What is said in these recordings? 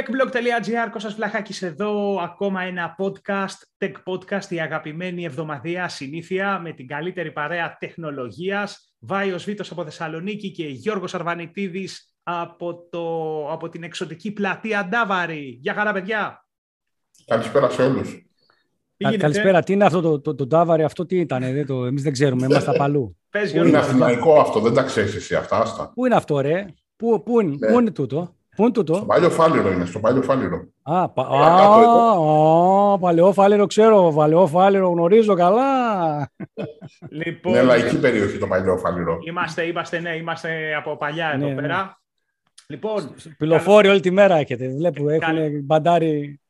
techblog.gr, Κώστας Βλαχάκης εδώ, ακόμα ένα podcast, tech podcast, η αγαπημένη εβδομαδία συνήθεια με την καλύτερη παρέα τεχνολογίας. Βάιος Βίτος από Θεσσαλονίκη και Γιώργος Αρβανιτίδης από, το, από την εξωτική πλατεία Ντάβαρη. Γεια χαρά παιδιά! Καλησπέρα σε όλους. Καλησπέρα. Τι είναι αυτό το, το, το Ντάβαρη, αυτό τι ήταν, δεν το, εμείς δεν ξέρουμε, είμαστε απαλού. Πες, είναι αθηναϊκό αυτό, δεν τα ξέρεις εσύ αυτά, άστα. Πού είναι αυτό ρε, πού, πού, είναι, ναι. πού είναι τούτο; Πού είναι τούτο. Στο παλιό φάληρο είναι, στο παλιό φάληρο. Α, πα... α, παλαιό φάληρο ξέρω, παλαιό φάληρο γνωρίζω καλά. λοιπόν, είναι λαϊκή περιοχή το παλιό φάληρο. Είμαστε, είμαστε, ναι, είμαστε από παλιά εδώ ναι, ναι. πέρα. Λοιπόν, Πυλοφόροι όλη τη μέρα έχετε. Βλέπω, έχουν μπαντάρι.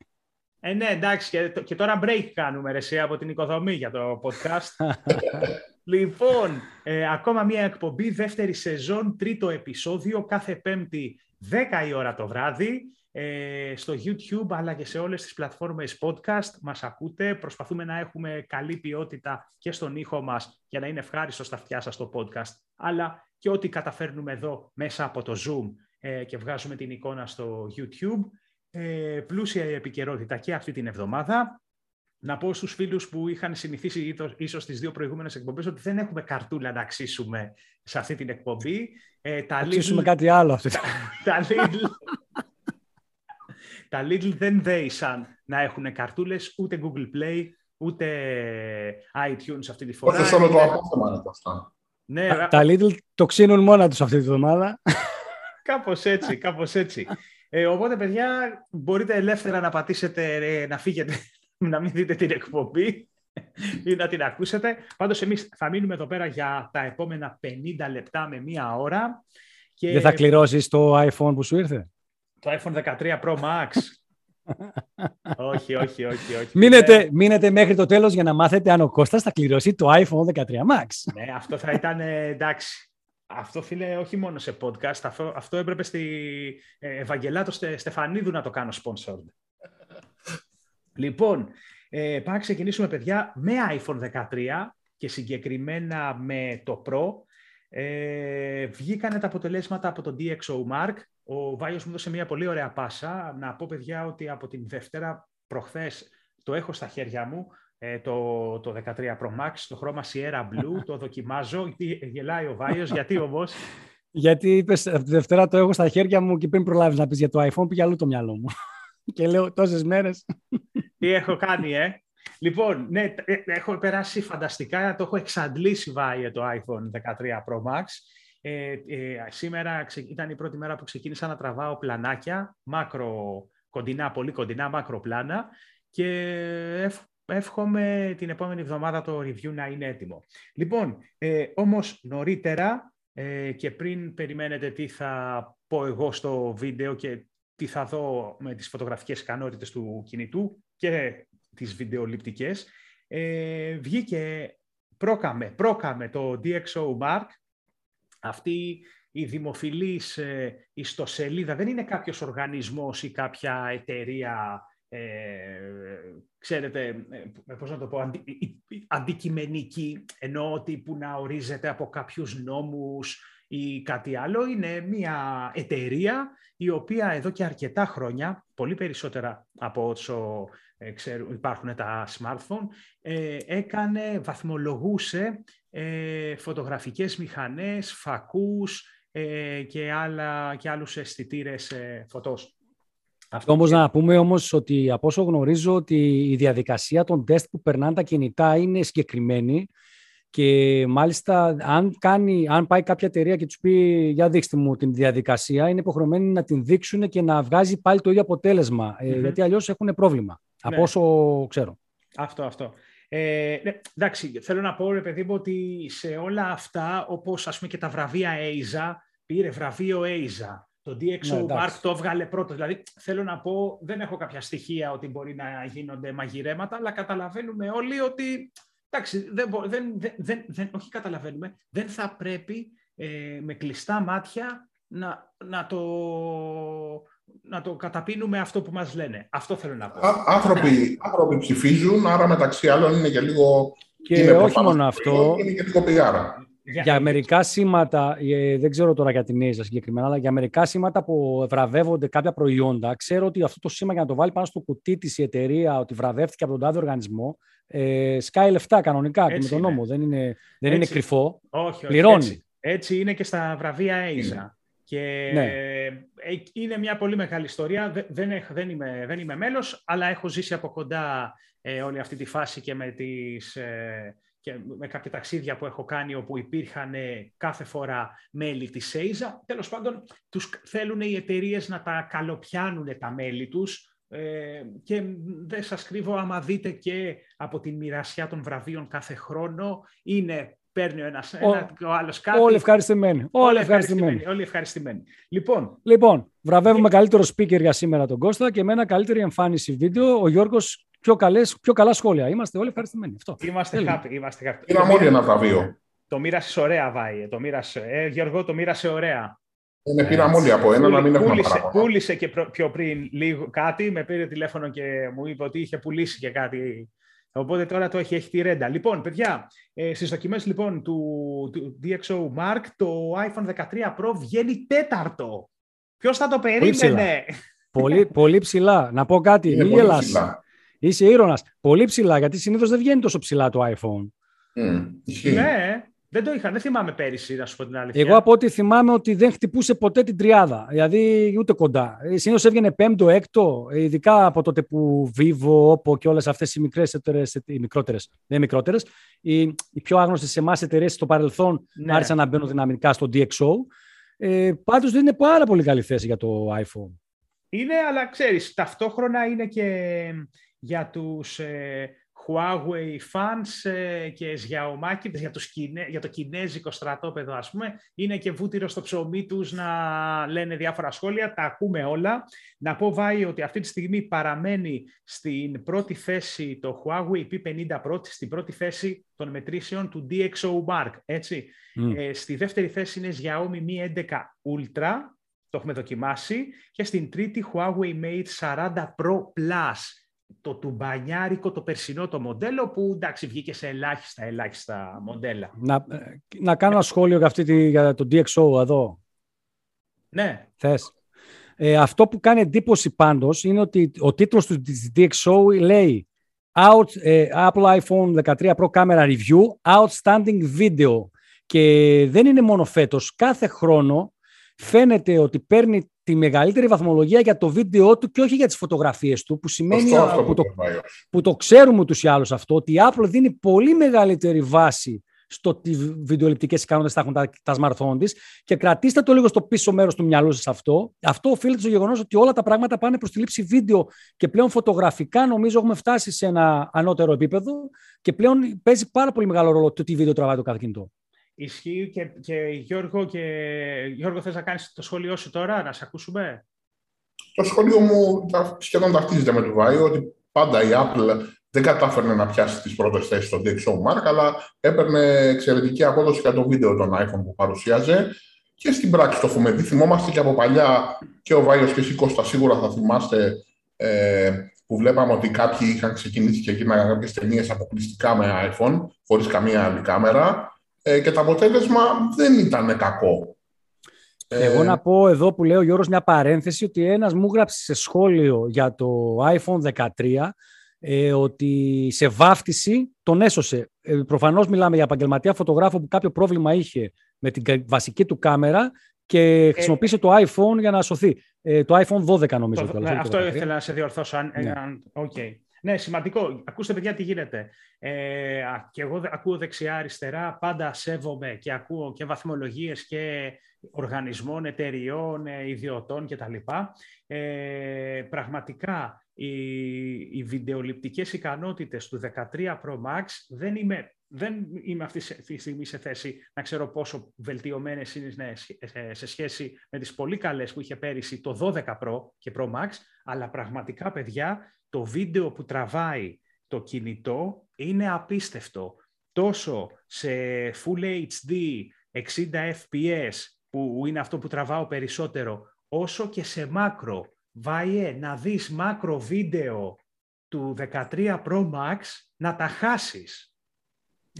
Ε, ναι, εντάξει, και, και τώρα break κάνουμε ρε, από την οικοδομή για το podcast. λοιπόν, ε, ακόμα μία εκπομπή, δεύτερη σεζόν, τρίτο επεισόδιο, κάθε πέμπτη 10 η ώρα το βράδυ. Ε, στο YouTube αλλά και σε όλες τις πλατφόρμες podcast μας ακούτε. Προσπαθούμε να έχουμε καλή ποιότητα και στον ήχο μας για να είναι ευχάριστο στα αυτιά σας το podcast αλλά και ό,τι καταφέρνουμε εδώ μέσα από το Zoom ε, και βγάζουμε την εικόνα στο YouTube. Ε, πλούσια η επικαιρότητα και αυτή την εβδομάδα. Να πω στους φίλους που είχαν συνηθίσει ίσως τις δύο προηγούμενες εκπομπές ότι δεν έχουμε καρτούλα να αξίσουμε σε αυτή την εκπομπή. Ε, τα αξίσουμε κάτι άλλο αυτή. τα, Lidl, τα Lidl δεν δέησαν να έχουν καρτούλες ούτε Google Play ούτε iTunes αυτή τη φορά. Όχι, όλο το απόθεμα είναι αυτά. Ναι, τα Lidl το ξύνουν μόνα τους αυτή τη βδομάδα. κάπως έτσι, κάπως έτσι. Ε, οπότε, παιδιά, μπορείτε ελεύθερα να πατήσετε, ε, να φύγετε, να μην δείτε την εκπομπή ή να την ακούσετε. Πάντως, εμείς θα μείνουμε εδώ πέρα για τα επόμενα 50 λεπτά με μία ώρα. Και... Δεν θα κληρώσεις το iPhone που σου ήρθε; Το iPhone 13 Pro Max. όχι, όχι, όχι. όχι. Μείνετε, μείνετε μέχρι το τέλος για να μάθετε αν ο Κώστας θα κληρώσει το iPhone 13 Max. ναι, αυτό θα ήταν εντάξει. Αυτό, φίλε, όχι μόνο σε podcast. Αυτό, αυτό έπρεπε στη ε, Ευαγγελάτο Στεφανίδου να το κάνω sponsored. Λοιπόν, ε, πάμε να ξεκινήσουμε, παιδιά, με iPhone 13 και συγκεκριμένα με το Pro. Ε, βγήκανε τα αποτελέσματα από το DxO Mark. Ο Βάιος μου δώσε μια πολύ ωραία πάσα. Να πω, παιδιά, ότι από την Δευτέρα προχθές το έχω στα χέρια μου. Ε, το, το 13 Pro Max, το χρώμα Sierra Blue, το δοκιμάζω. Γελάει ο Βάιος, γιατί όμως... Γιατί είπες τη Δευτέρα το έχω στα χέρια μου και πριν προλάβεις να πεις για το iPhone, πήγε αλλού το μυαλό μου. και λέω τόσες μέρες. Τι έχω κάνει, ε; Λοιπόν, ναι, ε, έχω περάσει φανταστικά, το έχω εξαντλήσει βάει το iPhone 13 Pro Max. Ε, ε, σήμερα ήταν η πρώτη μέρα που ξεκίνησα να τραβάω πλανάκια, μάκρο κοντινά, πολύ κοντινά, μάκρο πλάνα και εύχομαι την επόμενη εβδομάδα το review να είναι έτοιμο. Λοιπόν, ε, όμως νωρίτερα ε, και πριν περιμένετε τι θα πω εγώ στο βίντεο και τι θα δω με τις φωτογραφικές ικανότητες του κινητού και τις βιντεοληπτικές, ε, βγήκε, πρόκαμε, πρόκαμε το DxO Mark, αυτή η δημοφιλής ε, ιστοσελίδα δεν είναι κάποιος οργανισμός ή κάποια εταιρεία ε, ξέρετε, ε, πώς να το πω, αντι, αντικειμενική, ενώ που να ορίζεται από κάποιους νόμους ή κάτι άλλο. Είναι μια εταιρεία η οποία εδώ και αρκετά χρόνια, πολύ περισσότερα από όσο ε, ξέρουν, υπάρχουν τα smartphone, ε, έκανε, βαθμολογούσε ε, φωτογραφικές μηχανές, φακούς ε, και, άλλα, και άλλους αισθητήρες ε, φωτός. Αυτό όμως να πούμε όμως ότι από όσο γνωρίζω ότι η διαδικασία των τεστ που περνάνε τα κινητά είναι συγκεκριμένη και μάλιστα αν, κάνει, αν πάει κάποια εταιρεία και τους πει για δείξτε μου την διαδικασία είναι υποχρεωμένοι να την δείξουν και να βγάζει πάλι το ίδιο αποτέλεσμα mm-hmm. γιατί αλλιώς έχουν πρόβλημα ναι. από όσο ξέρω. Αυτό, αυτό. Ε, ναι, εντάξει, θέλω να πω ρε παιδί μου ότι σε όλα αυτά όπως ας πούμε και τα βραβεία Asia πήρε βραβείο Asia το DxO ναι, Mark το έβγαλε πρώτος. Δηλαδή, θέλω να πω, δεν έχω κάποια στοιχεία ότι μπορεί να γίνονται μαγειρέματα, αλλά καταλαβαίνουμε όλοι ότι. Εντάξει, δεν, δεν, δεν, δεν, όχι καταλαβαίνουμε, δεν θα πρέπει ε, με κλειστά μάτια να, να, το, να το καταπίνουμε αυτό που μας λένε. Αυτό θέλω να πω. άνθρωποι, άνθρωποι ψηφίζουν, άρα μεταξύ άλλων είναι και λίγο... Και όχι μόνο αυτό. Είναι και λίγο πηγάρα. Για, για μερικά σήματα, ε, δεν ξέρω τώρα για την Asia συγκεκριμένα, αλλά για μερικά σήματα που βραβεύονται κάποια προϊόντα, ξέρω ότι αυτό το σήμα για να το βάλει πάνω στο κουτί της η εταιρεία, ότι βραβεύτηκε από τον τάδε οργανισμό, ε, σκάει λεφτά κανονικά έτσι και με τον νόμο. Δεν είναι, δεν είναι κρυφό. Όχι, Πληρώνει. Έτσι, έτσι, είναι και στα βραβεία Asia. Και ναι. Ε, είναι μια πολύ μεγάλη ιστορία. Δεν, δεν, είμαι, δεν είμαι μέλος, αλλά έχω ζήσει από κοντά ε, όλη αυτή τη φάση και με, τις, ε, και με κάποια ταξίδια που έχω κάνει όπου υπήρχαν ε, κάθε φορά μέλη της ΣΕΙΖΑ. Τέλος πάντων, τους θέλουν οι εταιρείες να τα καλοπιάνουν τα μέλη τους ε, και δεν σας κρύβω, άμα δείτε και από την μοιρασιά των βραβείων κάθε χρόνο, είναι παίρνει ο ένας, ο, ένα, ο άλλος κάτι. Όλοι ευχαριστημένοι. Όλοι ευχαριστημένοι. Όλοι ευχαριστημένοι. Λοιπόν, λοιπόν βραβεύουμε ε... καλύτερο speaker για σήμερα τον Κώστα και με ένα καλύτερη εμφάνιση βίντεο ο Γιώργος πιο, καλές, πιο καλά σχόλια. Είμαστε όλοι ευχαριστημένοι. Αυτό. Είμαστε happy. Είμαστε happy. Πήραμε όλοι ένα βραβείο. Το μοίρασε ωραία, Βάη. Το μοίρασε. Ε, Γιώργο, το μοίρασε ωραία. Είναι πήραμε όλοι από ένα, να μην έχουμε πούλησε, πούλησε και πιο πριν λίγο κάτι, με πήρε τηλέφωνο και μου είπε ότι είχε πουλήσει και κάτι Οπότε τώρα το έχει, έχει τη ρέντα. Λοιπόν, παιδιά, ε, στις δοκιμές λοιπόν, του, του DxO Mark, το iPhone 13 Pro βγαίνει τέταρτο. Ποιος θα το περίμενε; Πολύ, πολύ ψηλά. Να πω κάτι, μην γελάς. Είσαι ήρωας. Πολύ ψηλά, γιατί συνήθως δεν βγαίνει τόσο ψηλά το iPhone. Mm, ναι, δεν το είχα, δεν θυμάμαι πέρυσι, να σου πω την αλήθεια. Εγώ από ό,τι θυμάμαι ότι δεν χτυπούσε ποτέ την τριάδα. Δηλαδή ούτε κοντά. Συνήθως έβγαινε πέμπτο, έκτο, ειδικά από τότε που Vivo, Oppo και όλες αυτές οι μικρές εταιρείες, οι μικρότερες, δεν μικρότερες, οι, οι πιο άγνωστες σε εμάς εταιρείες στο παρελθόν ναι. άρχισαν να μπαίνουν δυναμικά στο DxO. Ε, Πάντως δεν είναι πάρα πολύ καλή θέση για το iPhone. Είναι, αλλά ξέρεις, ταυτόχρονα είναι και για τους ε, Huawei fans ε, και Xiaomi για, το για το κινέζικο στρατόπεδο ας πούμε. Είναι και βούτυρο στο ψωμί τους να λένε διάφορα σχόλια, τα ακούμε όλα. Να πω Βάη ότι αυτή τη στιγμή παραμένει στην πρώτη θέση το Huawei P50 Pro, στην πρώτη θέση των μετρήσεων του DxO Mark, έτσι. Ε, στη δεύτερη θέση είναι Xiaomi Mi 11 Ultra, το έχουμε δοκιμάσει, και στην τρίτη Huawei Mate 40 Pro Plus το τουμπανιάρικο, το περσινό το μοντέλο που εντάξει βγήκε σε ελάχιστα ελάχιστα μοντέλα. Να, να κάνω ένα σχόλιο για, αυτή τη, για το DxO εδώ. Ναι. Θες. Ε, αυτό που κάνει εντύπωση πάντως είναι ότι ο τίτλος του DxO λέει Out, ε, Apple iPhone 13 Pro Camera Review Outstanding Video και δεν είναι μόνο φέτος. Κάθε χρόνο φαίνεται ότι παίρνει τη μεγαλύτερη βαθμολογία για το βίντεο του και όχι για τις φωτογραφίες του, που σημαίνει αυτό που, το, που το ξέρουμε τους ή άλλως αυτό, ότι η Apple δίνει πολύ μεγαλύτερη βάση στο τι βιντεοληπτικές ικανότητες θα έχουν τα, τα smartphone της και κρατήστε το λίγο στο πίσω μέρος του μυαλού σας αυτό. Αυτό οφείλεται στο γεγονός ότι όλα τα πράγματα πάνε προς τη λήψη βίντεο και πλέον φωτογραφικά νομίζω έχουμε φτάσει σε ένα ανώτερο επίπεδο και πλέον παίζει πάρα πολύ μεγάλο ρόλο το τι βίντεο τραβάει το κάθε κινητό. Ισχύει και, και Γιώργο, και Γιώργο θες να κάνεις το σχόλιο σου τώρα, να σε ακούσουμε; Το σχόλιο μου σχεδόν ταυτίζεται με το Βάιο, ότι πάντα η Apple δεν κατάφερνε να πιάσει τις πρώτες θέσεις στο DxO Mark, αλλά έπαιρνε εξαιρετική απόδοση για το βίντεο των iPhone που παρουσίαζε και στην πράξη το έχουμε δει. Θυμόμαστε και από παλιά και ο Βάιος και εσύ Κώστα σίγουρα θα θυμάστε ε, που βλέπαμε ότι κάποιοι είχαν ξεκινήσει και γίνανε κάποιες ταινίες αποκλειστικά με iPhone, χωρίς καμία άλλη κάμερα ε, και το αποτέλεσμα δεν ήταν κακό. Εγώ να πω εδώ που λέω Γιώργος μια παρένθεση ότι ένας μου γράψει σε σχόλιο για το iPhone 13 ε, ότι σε βάφτιση τον έσωσε. Ε, προφανώς μιλάμε για επαγγελματία φωτογράφο που κάποιο πρόβλημα είχε με την βασική του κάμερα και ε, χρησιμοποίησε το iPhone για να σωθεί. Ε, το iPhone 12 νομίζω. Το, ναι, αυτό ήθελα να σε διορθώσω. Αν, ναι. okay. Ναι, σημαντικό. Ακούστε, παιδιά, τι γίνεται. Ε, και εγώ ακούω δεξιά-αριστερά, πάντα σέβομαι και ακούω και βαθμολογίες και οργανισμών, εταιριών, ε, ιδιωτών κτλ. Ε, πραγματικά, οι, οι βιντεοληπτικές ικανότητες του 13 Pro Max δεν είμαι, δεν είμαι αυτή τη στιγμή σε θέση να ξέρω πόσο βελτιωμένες είναι σε σχέση με τις πολύ καλές που είχε πέρυσι το 12 Pro και Pro Max, αλλά πραγματικά, παιδιά, το βίντεο που τραβάει το κινητό είναι απίστευτο. Τόσο σε Full HD, 60 fps, που είναι αυτό που τραβάω περισσότερο, όσο και σε μάκρο. Βάιε, να δεις μάκρο βίντεο του 13 Pro Max, να τα χάσεις.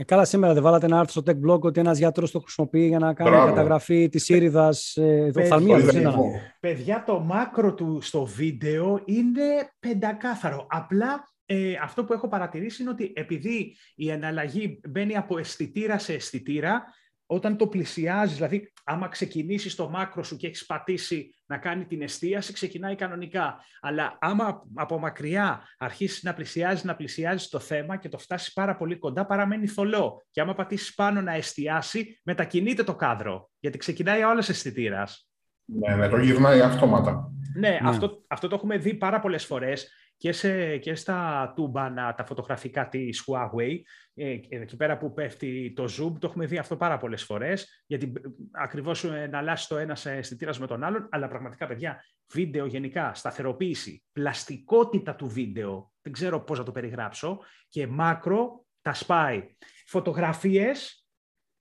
Ε, καλά, σήμερα δεν βάλατε ένα άρθρο στο tech blog ότι ένας γιατρός το χρησιμοποιεί για να κάνει Μπράβο. καταγραφή της ήρυδα. Ε, Παιδιά, οφθαλμίας, δεν πολύ ήταν. δικό. Παιδιά, το μάκρο του στο βίντεο είναι πεντακάθαρο. Απλά ε, αυτό που έχω παρατηρήσει είναι ότι επειδή η εναλλαγή μπαίνει από αισθητήρα σε αισθητήρα, όταν το πλησιάζεις, δηλαδή άμα ξεκινήσεις το μάκρο σου και έχεις πατήσει να κάνει την εστίαση, ξεκινάει κανονικά. Αλλά άμα από μακριά αρχίσεις να πλησιάζεις, να πλησιάζεις το θέμα και το φτάσεις πάρα πολύ κοντά, παραμένει θολό. Και άμα πατήσεις πάνω να εστιάσει, μετακινείται το κάδρο. Γιατί ξεκινάει όλος αισθητήρας. Ναι, ναι, το γυρνάει αυτόματα. Ναι, Αυτό, αυτό το έχουμε δει πάρα πολλές φορές και, σε, και στα τούμπανα, τα φωτογραφικά της Huawei, ε, εκεί πέρα που πέφτει το zoom, το έχουμε δει αυτό πάρα πολλές φορές, γιατί ε, ακριβώς ε, να αλλάσει το ένας αισθητήρας με τον άλλον, αλλά πραγματικά, παιδιά, βίντεο γενικά, σταθεροποίηση, πλαστικότητα του βίντεο, δεν ξέρω πώς να το περιγράψω, και μάκρο τα σπάει. Φωτογραφίες,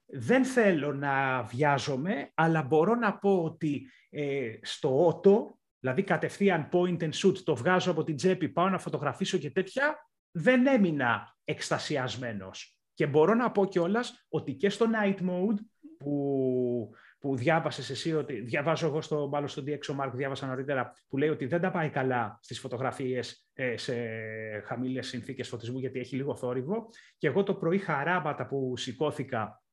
δεν θέλω να βιάζομαι, αλλά μπορώ να πω ότι ε, στο ότο, δηλαδή κατευθείαν point and shoot, το βγάζω από την τσέπη, πάω να φωτογραφίσω και τέτοια, δεν έμεινα εκστασιασμένος. Και μπορώ να πω κιόλας ότι και στο night mode που, που διάβασες εσύ, ότι διαβάζω εγώ στο, μάλλον στο DxOMark, διάβασα νωρίτερα, που λέει ότι δεν τα πάει καλά στις φωτογραφίες ε, σε χαμηλές συνθήκες φωτισμού, γιατί έχει λίγο θόρυβο. Και εγώ το πρωί χαράμπατα που σηκώθηκα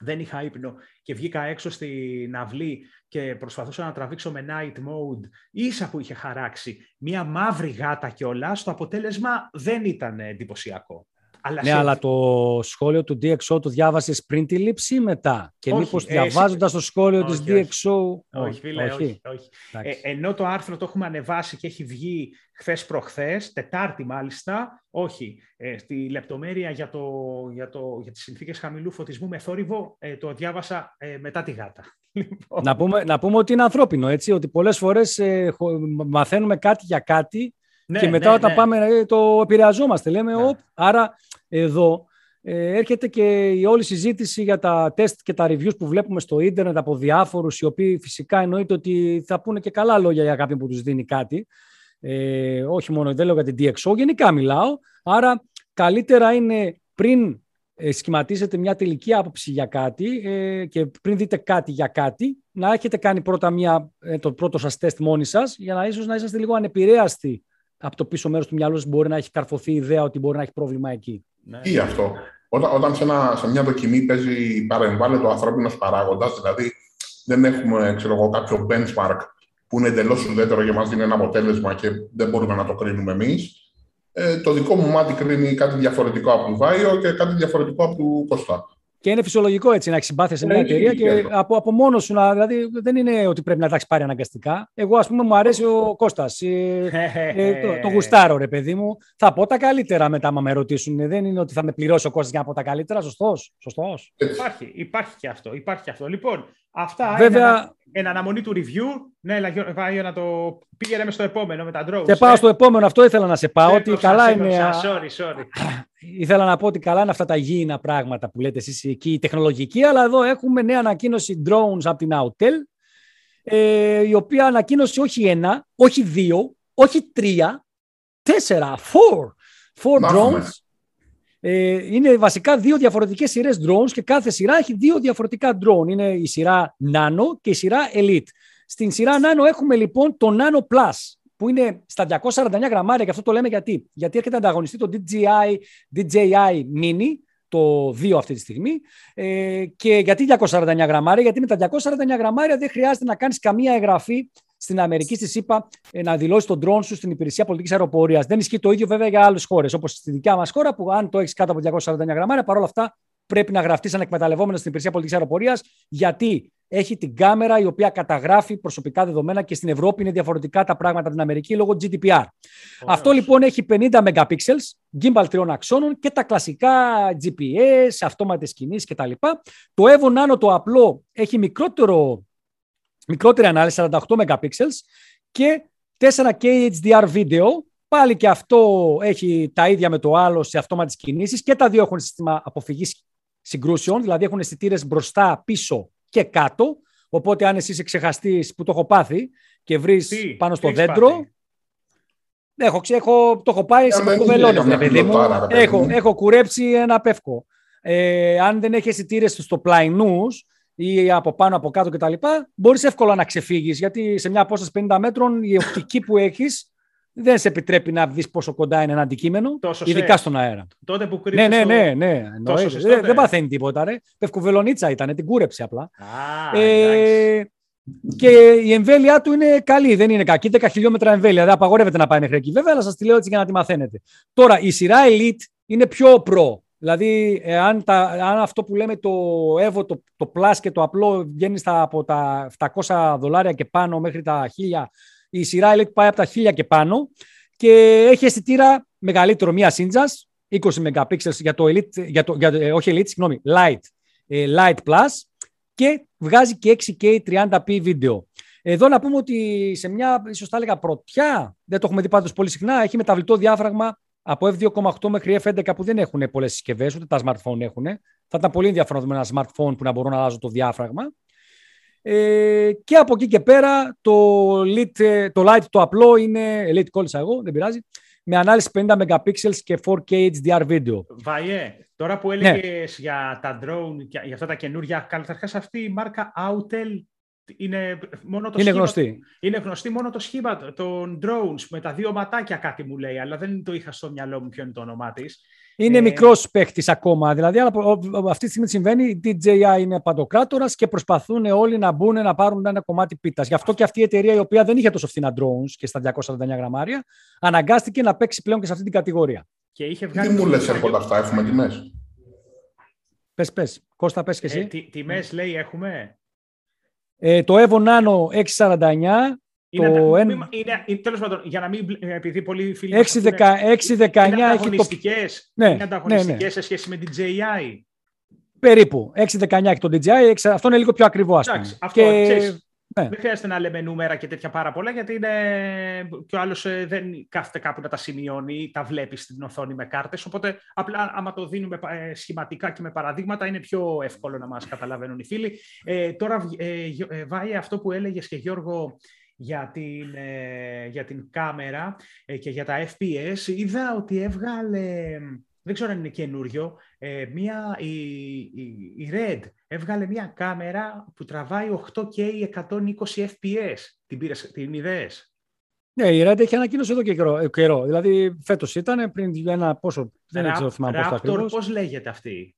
δεν είχα ύπνο και βγήκα έξω στην αυλή και προσπαθούσα να τραβήξω με night mode, ίσα που είχε χαράξει μια μαύρη γάτα κιόλας, το αποτέλεσμα δεν ήταν εντυπωσιακό. Αλλά Ναι, σε- αλλά το σχόλιο του DxO το διάβασες πριν τη λήψη ή μετά; Και Όχι, μήπως ε, διαβάζοντας το σχόλιο όχι, τη όχι. DxO. Όχι, φίλε, όχι. όχι. Ε, Εντάξει. ενώ το άρθρο το έχουμε ανεβάσει και έχει βγει χθες προχθές, Τετάρτη μάλιστα, όχι. Ε, στη λεπτομέρεια για, το, για, το, για τις συνθήκες χαμηλού φωτισμού με θόρυβο ε, το διάβασα ε, μετά τη γάτα. Λοιπόν, Να πούμε, να πούμε ότι είναι ανθρώπινο, έτσι, ότι πολλές φορές ε, χω- μαθαίνουμε κάτι για κάτι ναι, και μετά ναι, όταν ναι. πάμε ε, το επηρεαζόμαστε. Λέμε, Ναι. «Οπ». άρα εδώ ε, έρχεται και η όλη συζήτηση για τα τεστ και τα reviews που βλέπουμε στο ίντερνετ από διάφορους, οι οποίοι φυσικά εννοείται ότι θα πούνε και καλά λόγια για κάποιον που τους δίνει κάτι. Ε, όχι μόνο, δεν λέω για την DxO, γενικά μιλάω. Άρα καλύτερα είναι πριν ε, σχηματίσετε μια τελική άποψη για κάτι ε, και πριν δείτε κάτι για κάτι, να έχετε κάνει πρώτα μια, ε, το πρώτο σας τεστ μόνοι σας, για να ίσως να είσαστε λίγο ανεπηρέαστοι από το πίσω μέρος του μυαλού σας μπορεί να έχει καρφωθεί η ιδέα ότι μπορεί να έχει πρόβλημα εκεί. Ναι. Ή αυτό. Όταν, όταν σε, ένα, σε μια δοκιμή παίζει παρεμβάλλεται ο ανθρώπινος παράγοντας, δηλαδή δεν έχουμε ξέρω εγώ, κάποιο benchmark που είναι εντελώς ουδέτερο και μας δίνει ένα αποτέλεσμα και δεν μπορούμε να το κρίνουμε εμείς. Ε, το δικό μου μάτι κρίνει κάτι διαφορετικό από του Βάιο και κάτι διαφορετικό από του Κωστά. Και είναι φυσιολογικό έτσι να έχεις συμπάθεια σε μια Ε, εταιρεία είναι και αυτό. από, από μόνος σου να. Δηλαδή δεν είναι ότι πρέπει να τα έχεις πάρει αναγκαστικά. Εγώ, ας πούμε, μου αρέσει ο Κώστας. Ε, ε, το, το γουστάρω, ρε παιδί μου. Θα πω τα καλύτερα μετά, άμα με ρωτήσουν. Δεν είναι ότι θα με πληρώσει ο Κώστας για να πω τα καλύτερα. Σωστός. Σωστός. Έτσι. Υπάρχει, υπάρχει και αυτό. Υπάρχει και αυτό. Λοιπόν, αυτά Βέβαια, εν, εν αναμονή του review. Ναι, έλα, Γιώ- Βάιο, να το πήγαινε μες στο επόμενο με τα drones. και πάω ε. στο επόμενο. Αυτό ήθελα να σε πάω. Ότι Έπροψα, καλά έπροψα. είναι. Sorry, sorry. Ήθελα να πω ότι καλά είναι αυτά τα γήινα πράγματα που λέτε εσείς εκεί, η τεχνολογική, αλλά εδώ έχουμε νέα ανακοίνωση drones από την Autel, ε, η οποία ανακοίνωσε όχι ένα, όχι δύο, όχι τρία, τέσσερα, four, four Να drones. Έχουμε. Ε, είναι βασικά δύο διαφορετικές σειρές drones και κάθε σειρά έχει δύο διαφορετικά drone. Είναι η σειρά Nano και η σειρά Elite. Στην σειρά Nano έχουμε λοιπόν το Nano Plus που είναι στα 249 γραμμάρια και αυτό το λέμε γιατί. Γιατί έρχεται να ανταγωνιστεί το DJI, DJI Mini, το 2 αυτή τη στιγμή. Ε, και γιατί 249 γραμμάρια, γιατί με τα 249 γραμμάρια δεν χρειάζεται να κάνεις καμία εγγραφή στην Αμερική, στη ΣΥΠΑ, ε, να δηλώσει τον drone σου στην υπηρεσία πολιτικής αεροπορίας. Δεν ισχύει το ίδιο βέβαια για άλλες χώρες, όπως στη δικιά μας χώρα, που αν το έχεις κάτω από 249 γραμμάρια, παρόλα αυτά πρέπει να γραφτείς σαν εκμεταλλευόμενος στην υπηρεσία πολιτικής αεροπορίας, γιατί έχει την κάμερα η οποία καταγράφει προσωπικά δεδομένα και στην Ευρώπη είναι διαφορετικά τα πράγματα από την Αμερική λόγω GDPR. Αυτό λοιπόν έχει 50 megapixels, gimbal τριών αξώνων και τα κλασικά GPS, αυτόματες κινήσεις κτλ. Το Evo Nano το απλό έχει μικρότερο, μικρότερη ανάλυση, 48 megapixels και 4K HDR βίντεο. Πάλι και αυτό έχει τα ίδια με το άλλο σε αυτόματες κινήσεις και τα δύο έχουν σύστημα αποφυγής συγκρούσεων, δηλαδή έχουν αισθητήρες μπροστά, πίσω και κάτω. Οπότε αν εσύ είσαι ξεχαστής που το έχω πάθει και βρεις Τι, πάνω στο τι έχεις δέντρο, πάθει; Έχω, ξε- έχω, το έχω πάει σε δεν πευκό είναι βελόνι, καμιά ρε παιδί μου. πιλωτάρα, ρε παιδί Έχω, μου. έχω κουρέψει ένα πεύκο. ε, αν δεν έχει αισθητήρες στο πλαϊνούς ή από πάνω από κάτω κτλ., μπορείς εύκολα να ξεφύγεις. Γιατί σε μια απόσταση 50 μέτρων η οπτική που έχεις δεν σε επιτρέπει να δεις πόσο κοντά είναι ένα αντικείμενο, Τόσο ειδικά στον αέρα. Τότε που κρύβεις. Ναι, ναι, ναι. ναι. Δεν, δεν παθαίνει τίποτα. Ρε. Πευκοβελονίτσα ήταν, την κούρεψε απλά. Α, ε, και η εμβέλειά του είναι καλή, δεν είναι κακή. 10 χιλιόμετρα εμβέλεια. Δεν απαγορεύεται να πάει μέχρι εκεί. Βέβαια, αλλά σας τη λέω έτσι για να τη μαθαίνετε. Τώρα, η σειρά Elite είναι πιο προ. Δηλαδή, αν, τα, αν αυτό που λέμε το Evo, το, το Plus και το απλό βγαίνει στα, από τα 700 δολάρια και πάνω μέχρι τα 1000, η σειρά Elite πάει από τα 1000 και πάνω και έχει αισθητήρα μεγαλύτερο, μία σύντζα, 20 MP για το Elite, για το, για, ε, όχι Elite, συγγνώμη, Light, ε, Light Plus και βγάζει και 6K 30p βίντεο. Εδώ να πούμε ότι σε μια, ίσως θα έλεγα πρωτιά, δεν το έχουμε δει πάντως πολύ συχνά, έχει μεταβλητό διάφραγμα από F2.8 μέχρι F11 που δεν έχουν πολλές συσκευές, ούτε τα smartphone έχουν. Θα ήταν πολύ ενδιαφέρον να δούμε ένα smartphone που να μπορώ να αλλάζω το διάφραγμα. Ε, και από εκεί και πέρα το, lit, το light το απλό είναι, elite κόλλησα εγώ, δεν πειράζει, με ανάλυση 50 MP και 4K HDR βίντεο. Βαϊέ, τώρα που έλεγες ναι. για τα drone, για, για αυτά τα καινούργια, καταρχά αυτή η μάρκα Autel είναι, μόνο το είναι σχήμα, γνωστή. Είναι γνωστή μόνο το σχήμα των drones με τα δύο ματάκια κάτι μου λέει, αλλά δεν το είχα στο μυαλό μου ποιο είναι το όνομά της. Είναι ε... μικρός παίχτη ακόμα. Δηλαδή, αυτή τη στιγμή συμβαίνει, η DJI είναι παντοκράτορας και προσπαθούν όλοι να μπουν να πάρουν ένα κομμάτι πίτας. Γι' αυτό και αυτή η εταιρεία, η οποία δεν είχε τόσο φθηνά drones και στα 249 γραμμάρια, αναγκάστηκε να παίξει πλέον και σε αυτή την κατηγορία. Και είχε βγάλει Τι μου λες, έρχονται αυτά, έχουμε τιμές; Πες, πες. Κώστα, πες και εσύ. Ε, τιμές λέει έχουμε; Ε, το Evo Nano 649 είναι, το εν... είναι, τέλος πάντων, για να μην, επειδή πολλοί φίλοι 6, είναι, 6, 19 είναι ανταγωνιστικές, ναι, είναι ανταγωνιστικές ναι, ναι. σε σχέση με την JI. Περίπου. 6-19 και το DJI, αυτό είναι λίγο πιο ακριβό. Ας πούμε. αυτό, και... ξέρεις, ναι. Δεν χρειάζεται να λέμε νούμερα και τέτοια πάρα πολλά, γιατί είναι... και ο άλλος ε, δεν κάθεται κάπου να τα σημειώνει, τα βλέπει στην οθόνη με κάρτες. Οπότε, απλά άμα το δίνουμε ε, σχηματικά και με παραδείγματα, είναι πιο εύκολο να μας καταλαβαίνουν οι φίλοι. Ε, τώρα, ε, ε, Βάη, αυτό που έλεγες και Γιώργο για την, για την κάμερα και για τα FPS, είδα ότι έβγαλε δεν ξέρω αν είναι καινούριο, ε, μια, η, η, η, Red έβγαλε μια κάμερα που τραβάει 8K 120 FPS. Την, πήρες, την ιδέες. Ναι, η Red έχει ανακοίνωση εδώ και καιρό. καιρό. Δηλαδή, φέτος ήταν, πριν ένα πόσο, δεν ξέρω θυμάμαι πώς το Πώς λέγεται αυτή;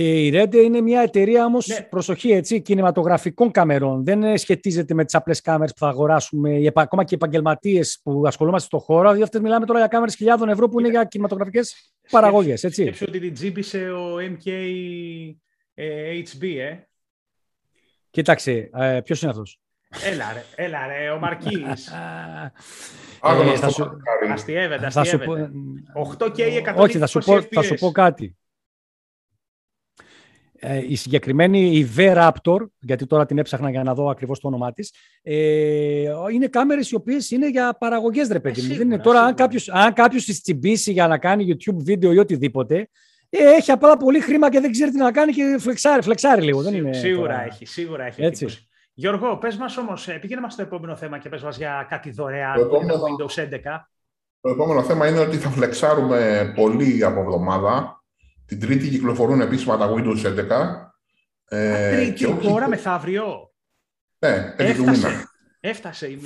Ε, η Red είναι μια εταιρεία όμως, ναι. προσοχή έτσι, κινηματογραφικών καμερών. Δεν σχετίζεται με τις απλές κάμερες που θα αγοράσουμε, ακόμα και οι επαγγελματίες που ασχολούμαστε στον χώρο. Δηλαδή, αυτές μιλάμε τώρα για κάμερες χιλιάδων ευρώ που είναι, είναι για κινηματογραφικές παραγωγές. Σκέψου ότι την τζίμπησε ο MKHB, ε. Κοίταξε, ε, ποιος είναι αυτός; Έλα ρε, έλα ρε, ο Μαρκής. ε, θα σου... Αστιεύεται, αστιεύεται. 8 και 120 Όχι, θα σου, πω, θα σου πω κάτι. Ε, η συγκεκριμένη, η V-Raptor, γιατί τώρα την έψαχνα για να δω ακριβώς το όνομά της, ε, είναι κάμερες οι οποίες είναι για παραγωγές, ρε παιδί μου. Δεν είναι τώρα, αν κάποιος, αν κάποιος τις τσιμπήσει για να κάνει YouTube βίντεο ή οτιδήποτε, ε, έχει απλά πολύ χρήμα και δεν ξέρει τι να κάνει και φλεξάρει, φλεξάρει λίγο. δεν είναι σίγουρα τώρα... έχει, σίγουρα έχει. Έτσι. Γιώργο, πες μας όμως, ε, πήγαινε μας στο επόμενο θέμα και πες μας για κάτι δωρεάν το επόμενο, Windows 11. Το επόμενο θέμα είναι ότι θα φλεξάρουμε πολύ από εβδομάδα την Τρίτη κυκλοφορούν επίσημα τα Windows 11. Ε, τρίτη ώρα μεθαύριο. Ναι, Έφτασε. Έφτασε η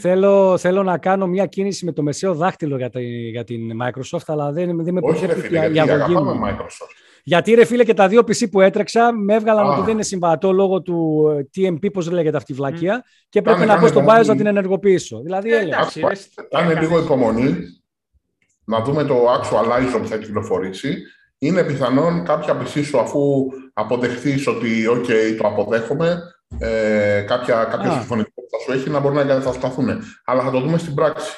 θέλω, θέλω να κάνω μια κίνηση με το μεσαίο δάχτυλο για, για την Microsoft, αλλά δεν, δεν με επιτρέπει η αγωγή μου. Microsoft. Γιατί ρε φίλε και τα δύο PC που έτρεξα με έβγαλαν ότι δεν είναι συμβατό λόγω του TMP, πώς λέγεται αυτή η βλακεία, και πρέπει να πω στον BIOS να την ενεργοποιήσω. Δηλαδή, ε, Κάνε λίγο υπομονή να δούμε το actual ISO που θα κυκλοφορήσει είναι πιθανόν κάποια PC σου αφού αποδεχθείς ότι OK, το αποδέχομαι, ε, κάποια, κάποιο συμφωνητικό που θα σου έχει να μπορεί να εγκατασταθούν. Αλλά θα το δούμε στην πράξη.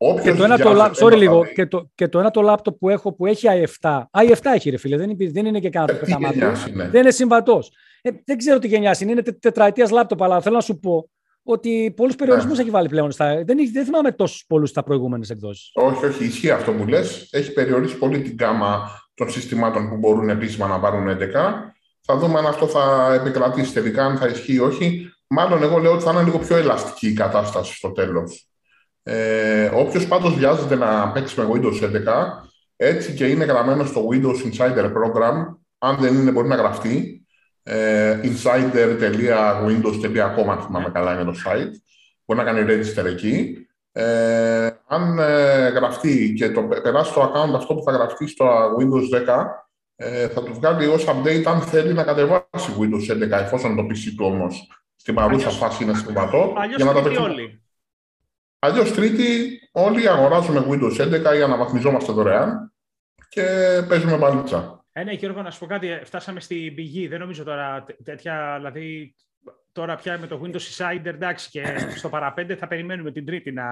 Όποιος και το, ένα το, sorry λίγο, και, το, και το ένα το λάπτοπ που έχω που έχει i7, i7 έχει ρε φίλε, δεν, δεν είναι και κανένα ε, Δεν είναι συμβατός. Ε, δεν ξέρω τι γενιάς είναι, είναι τε, τετραετίας λάπτοπ, αλλά θέλω να σου πω ότι πολλούς περιορισμούς ναι. έχει βάλει πλέον. Στα... Δεν, δεν θυμάμαι τόσους πολλούς στα προηγούμενες εκδόσεις. Όχι, όχι, ισχύει αυτό που λες. Έχει περιορίσει πολύ την γάμα των συστημάτων που μπορούν επίσημα να πάρουν 11. Θα δούμε αν αυτό θα επικρατήσει τελικά, αν θα ισχύει ή όχι. Μάλλον εγώ λέω ότι θα είναι λίγο πιο ελαστική η κατάσταση στο τέλος. Ε, Όποιος πάντως βιάζεται να παίξει με Windows 11, έτσι και είναι γραμμένο στο Windows Insider Program, αν δεν είναι μπορεί να γραφτεί. Ε, insider.windows.com αν θυμάμαι καλά είναι το site. Μπορεί να κάνει register εκεί. Ε, αν ε, γραφτεί και το περάσει το account αυτό που θα γραφτεί στο Windows 10, ε, θα του βγάλει ως update αν θέλει να κατεβάσει Windows 11, εφόσον το PC του όμως στην παρούσα φάση είναι συμβατό. για να τα όλοι. Αλλιώς τρίτη, όλοι αγοράζουμε Windows 11 ή αναβαθμιζόμαστε δωρεάν και παίζουμε μπαλίτσα. Ε, ναι, Γιώργο, να σου πω κάτι. Φτάσαμε στην πηγή. Δεν νομίζω τώρα τέτοια. Δηλαδή, τώρα πια με το Windows Insider, εντάξει, και στο παραπέντε θα περιμένουμε την Τρίτη να.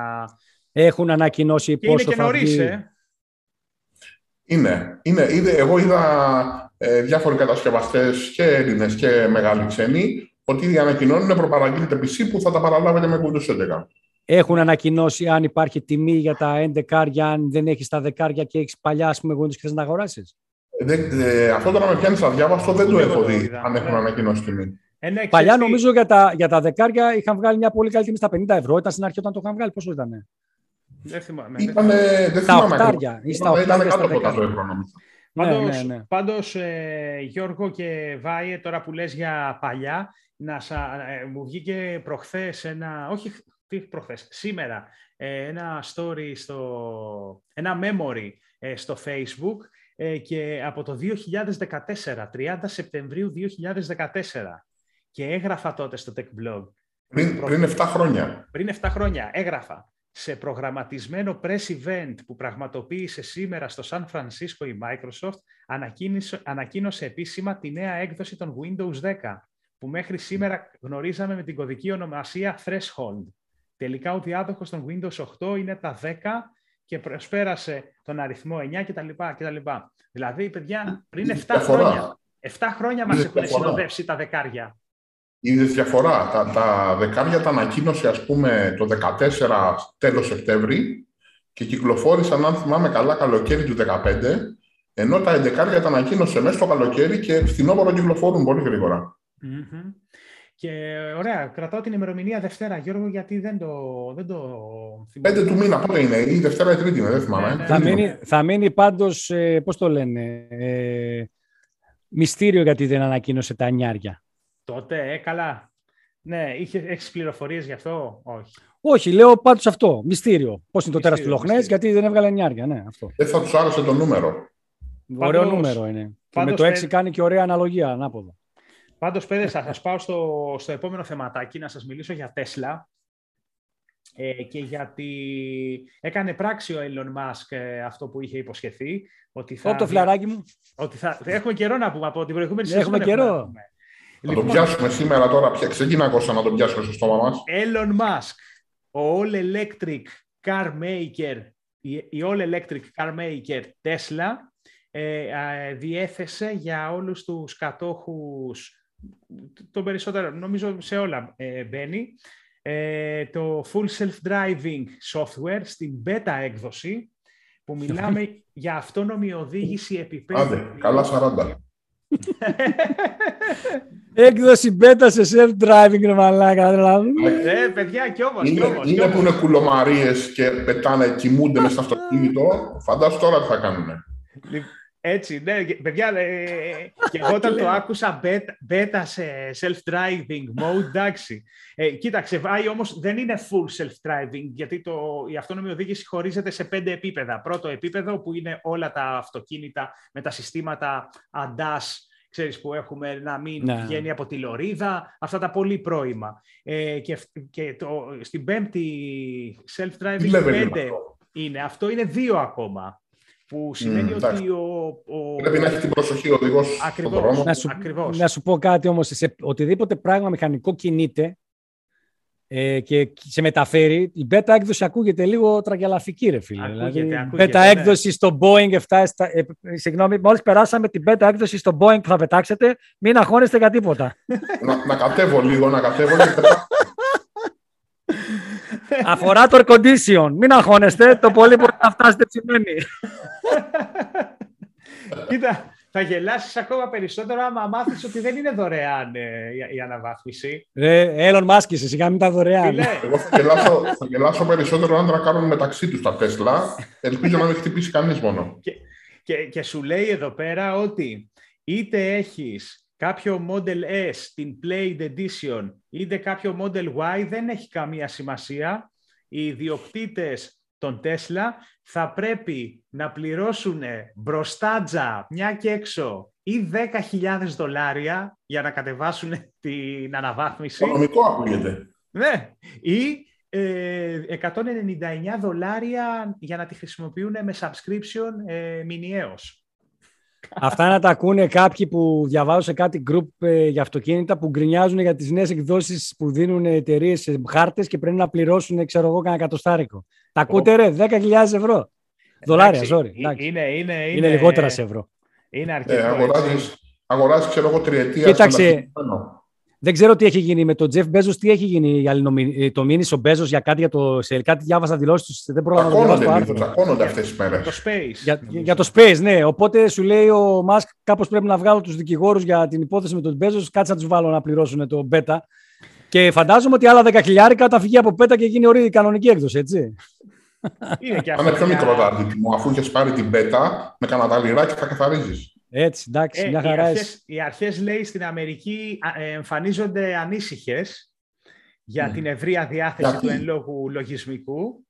Έχουν ανακοινώσει και πόσο είναι και νωρίς, ε. Είναι. είναι. Είδε, εγώ είδα ε, διάφοροι κατασκευαστές και Έλληνες και μεγάλοι ξένοι ότι ανακοινώνουν προπαραγγείλετε PC που θα τα παραλάβετε με Windows 11. Έχουν ανακοινώσει αν υπάρχει τιμή για τα 11 αν δεν έχεις τα δεκάρια και έχεις παλιά ας πούμε, Windows και θες να αγοράσεις. Ε, αυτό τώρα με πιάνεις αδιάβαστο, δεν το έχω δει αν έχουν ανακοινώσει τιμή. Ε, ναι, Παλιά νομίζω για τα, για τα δεκάρια είχαν βγάλει μια πολύ καλή τιμή στα 50 ευρώ. Ήταν στην αρχή όταν το είχαν βγάλει. Πόσο ήταν. Δεν θυμάμαι. Ήτανε, δεν στα οκτάρια. Ή στα ήταν κάτω από τα ευρώ Πάντως, ναι, ναι, ναι. πάντως ε, Γιώργο και Βάιε, τώρα που λες για παλιά, να σα, ε, μου βγήκε προχθές ένα, όχι τι προχθές, σήμερα, ε, ένα story, στο, ένα memory ε, στο Facebook ε, και από το 2014, 30 Σεπτεμβρίου 2014. Και έγραφα τότε στο Tech Blog. Πριν, πριν 7 χρόνια. Πριν 7 χρόνια έγραφα σε προγραμματισμένο press event που πραγματοποίησε σήμερα στο Σαν Φρανσίσκο η Microsoft, ανακοίνωσε, ανακοίνωσε επίσημα τη νέα έκδοση των Windows 10, που μέχρι σήμερα γνωρίζαμε με την κωδική ονομασία Threshold. Τελικά ο διάδοχος των Windows 8 είναι τα 10 και προσπέρασε τον αριθμό 9 κτλ. κτλ. Δηλαδή, παιδιά, πριν 7 χρόνια, 7 χρόνια μας έχουν συνοδεύσει τα δεκάρια. Είδε διαφορά. Τα, τα δεκάρια τα ανακοίνωσε, ας πούμε, το 14 τέλος Σεπτέμβρη και κυκλοφόρησαν, αν θυμάμαι καλά, καλοκαίρι του 2015, ενώ τα 11 τα ανακοίνωσε μέσα στο καλοκαίρι και φθινόπωρο κυκλοφορούν πολύ γρήγορα. Mm-hmm. Και ωραία, κρατάω την ημερομηνία Δευτέρα, Γιώργο, γιατί δεν το, δεν το θυμάμαι. Πέντε του μήνα, πότε είναι, ή Δευτέρα ή Τρίτη, δεν θυμάμαι. Ναι, ναι. Θα, μείνει, θα μείνει πάντως, ε, πώς το λένε, ε, μυστήριο γιατί δεν ανακοίνωσε τα νιάρια. Τότε, ε, καλά. Ναι, είχες, έχεις πληροφορίες γι' αυτό, όχι. Όχι, λέω πάντως αυτό, μυστήριο. Πώς είναι το τέρας του Λοχνές, γιατί δεν έβγαλε νιάρια, ναι, αυτό. Δεν θα τους άρεσε το νούμερο. Ωραίο νούμερο είναι. με το 6 κάνει και ωραία αναλογία, ανάποδα. Πάντως, παιδες, θα σας πάω στο, στο επόμενο θεματάκι να σας μιλήσω για Τέσλα ε, και γιατί έκανε πράξη ο Elon Musk ε, αυτό που είχε υποσχεθεί. Ότι θα... το φλαράκι μου. Ότι θα... Έχουμε καιρό να πούμε από την προηγούμενη σεζόν. Έχουμε καιρό. Να λοιπόν, το πιάσουμε σήμερα τώρα. Ποια ξεκινά Κώστα να το πιάσουμε στο στόμα μας. Elon Musk, ο All Electric Car Maker, η All Electric Car Maker Tesla, ε, διέθεσε για όλους τους κατόχους το περισσότερο, νομίζω σε όλα ε, μπαίνει, ε, το Full Self-Driving Software στην beta έκδοση, που μιλάμε για αυτόνομη οδήγηση επίπεδου. Άντε, καλά 40. Έκδοση beta σε self-driving, ρε μαλάκα, Ε, παιδιά, κι όμως, είναι, κι όμως. Είναι που είναι κουλομαρίες και πετάνε, κοιμούνται μέσα στο αυτοκίνητο. Φαντάσου τώρα τι θα κάνουν. Έτσι, ναι, παιδιά, ε, και εγώ όταν το άκουσα beta σε self-driving mode, εντάξει. Ε, κοίταξε, βάει όμως δεν είναι full self-driving, γιατί το, η αυτόνομη οδήγηση χωρίζεται σε πέντε επίπεδα. Πρώτο επίπεδο που είναι όλα τα αυτοκίνητα με τα συστήματα ADAS, ξέρεις, που έχουμε να μην ναι. βγαίνει από τη λωρίδα, αυτά τα πολύ πρώιμα. Ε, και και το, στην πέμπτη self-driving πέντε είναι. Αυτό είναι δύο ακόμα. Που σημαίνει mm, ότι ο, ο... Πρέπει να έχει την προσοχή ο οδηγός στον δρόμο. Να σου, Ακριβώς. να σου πω κάτι όμως. Σε οτιδήποτε πράγμα μηχανικό κινείται ε, και σε μεταφέρει, η beta έκδοση ακούγεται λίγο τραγελαφική, ρε φίλε. Ακούγεται, δηλαδή, ακούγεται, beta ναι. έκδοση στο Boeing 7. Ε, συγγνώμη, μόλις περάσαμε την beta έκδοση στο Boeing που θα πετάξετε, μην αγχώνεστε για τίποτα. να, να κατέβω λίγο, να κατέβω. Αφορά το air condition. Μην αγχώνεστε. Το πολύ μπορεί να φτάσετε ψημένη. Κοίτα, θα γελάσεις ακόμα περισσότερο άμα μάθεις ότι δεν είναι δωρεάν ε, η αναβάθμιση. Ρε, Elon Musk, εσύ σιγά μην τα δωρεάν. Εγώ θα γελάσω, θα γελάσω περισσότερο αν τα κάνουν μεταξύ τους τα Tesla. Ελπίζω να μην χτυπήσει κανείς μόνο. Και, και, και σου λέει εδώ πέρα ότι είτε έχεις κάποιο Model S, την Play Edition, είτε κάποιο Model Y, δεν έχει καμία σημασία. Οι ιδιοκτήτες των Tesla θα πρέπει να πληρώσουν μπροστάτζα μια και έξω ή 10.000 δολάρια για να κατεβάσουν την αναβάθμιση. Οικονομικό ακούγεται. Ναι, ή 199 ε, δολάρια για να τη χρησιμοποιούν με subscription ε, μηνιαίως. Αυτά να τα ακούνε κάποιοι που διαβάζουν σε κάτι group ε, για αυτοκίνητα που γκρινιάζουν για τις νέες εκδόσεις που δίνουν εταιρείες σε χάρτες και πρέπει να πληρώσουν, ξέρω εγώ, κανένα κατοστάρικο. Τα ακούτε ρε, 10.000 ευρώ. Δολάρια, sorry. Είναι, είναι, είναι, είναι λιγότερα σε ευρώ. Είναι αρκετό. Ε, αγοράζεις, αγοράζεις, ξέρω εγώ, τριετία Κοίταξε, δεν ξέρω τι έχει γίνει με τον Τζεφ Μπέζος, τι έχει γίνει ε, το μήνυσε ο Μπέζος για κάτι, για το, σε κάτι διάβασα δηλώσεις τους. Δεν πρόλαβα να το διαβάσω. Τσακώνονται αυτές τις μέρες. Το Space. Για, για, το Space, ναι. Οπότε σου λέει ο Μάσκ, κάπως πρέπει να βγάλω τους δικηγόρους για την υπόθεση με τον Μπέζος. Κάτσε να τους βάλω να πληρώσουν το Μπέτα. Και φαντάζομαι ότι άλλα 10 χιλιάρικα θα φυγεί από πέτα και γίνει ωραία κανονική έκδοση, έτσι. Είναι και αυτό. πιο μικρό το αντίτιμο. Αφού είχε πάρει την πέτα, με κανένα λιράκι θα καθαρίζεις. Έτσι, εντάξει, ε, μια χαρά. Οι αρχές, οι αρχές, λέει, στην Αμερική ε, εμφανίζονται ανήσυχες για mm. την ευρεία διάθεση του εν λόγου λογισμικού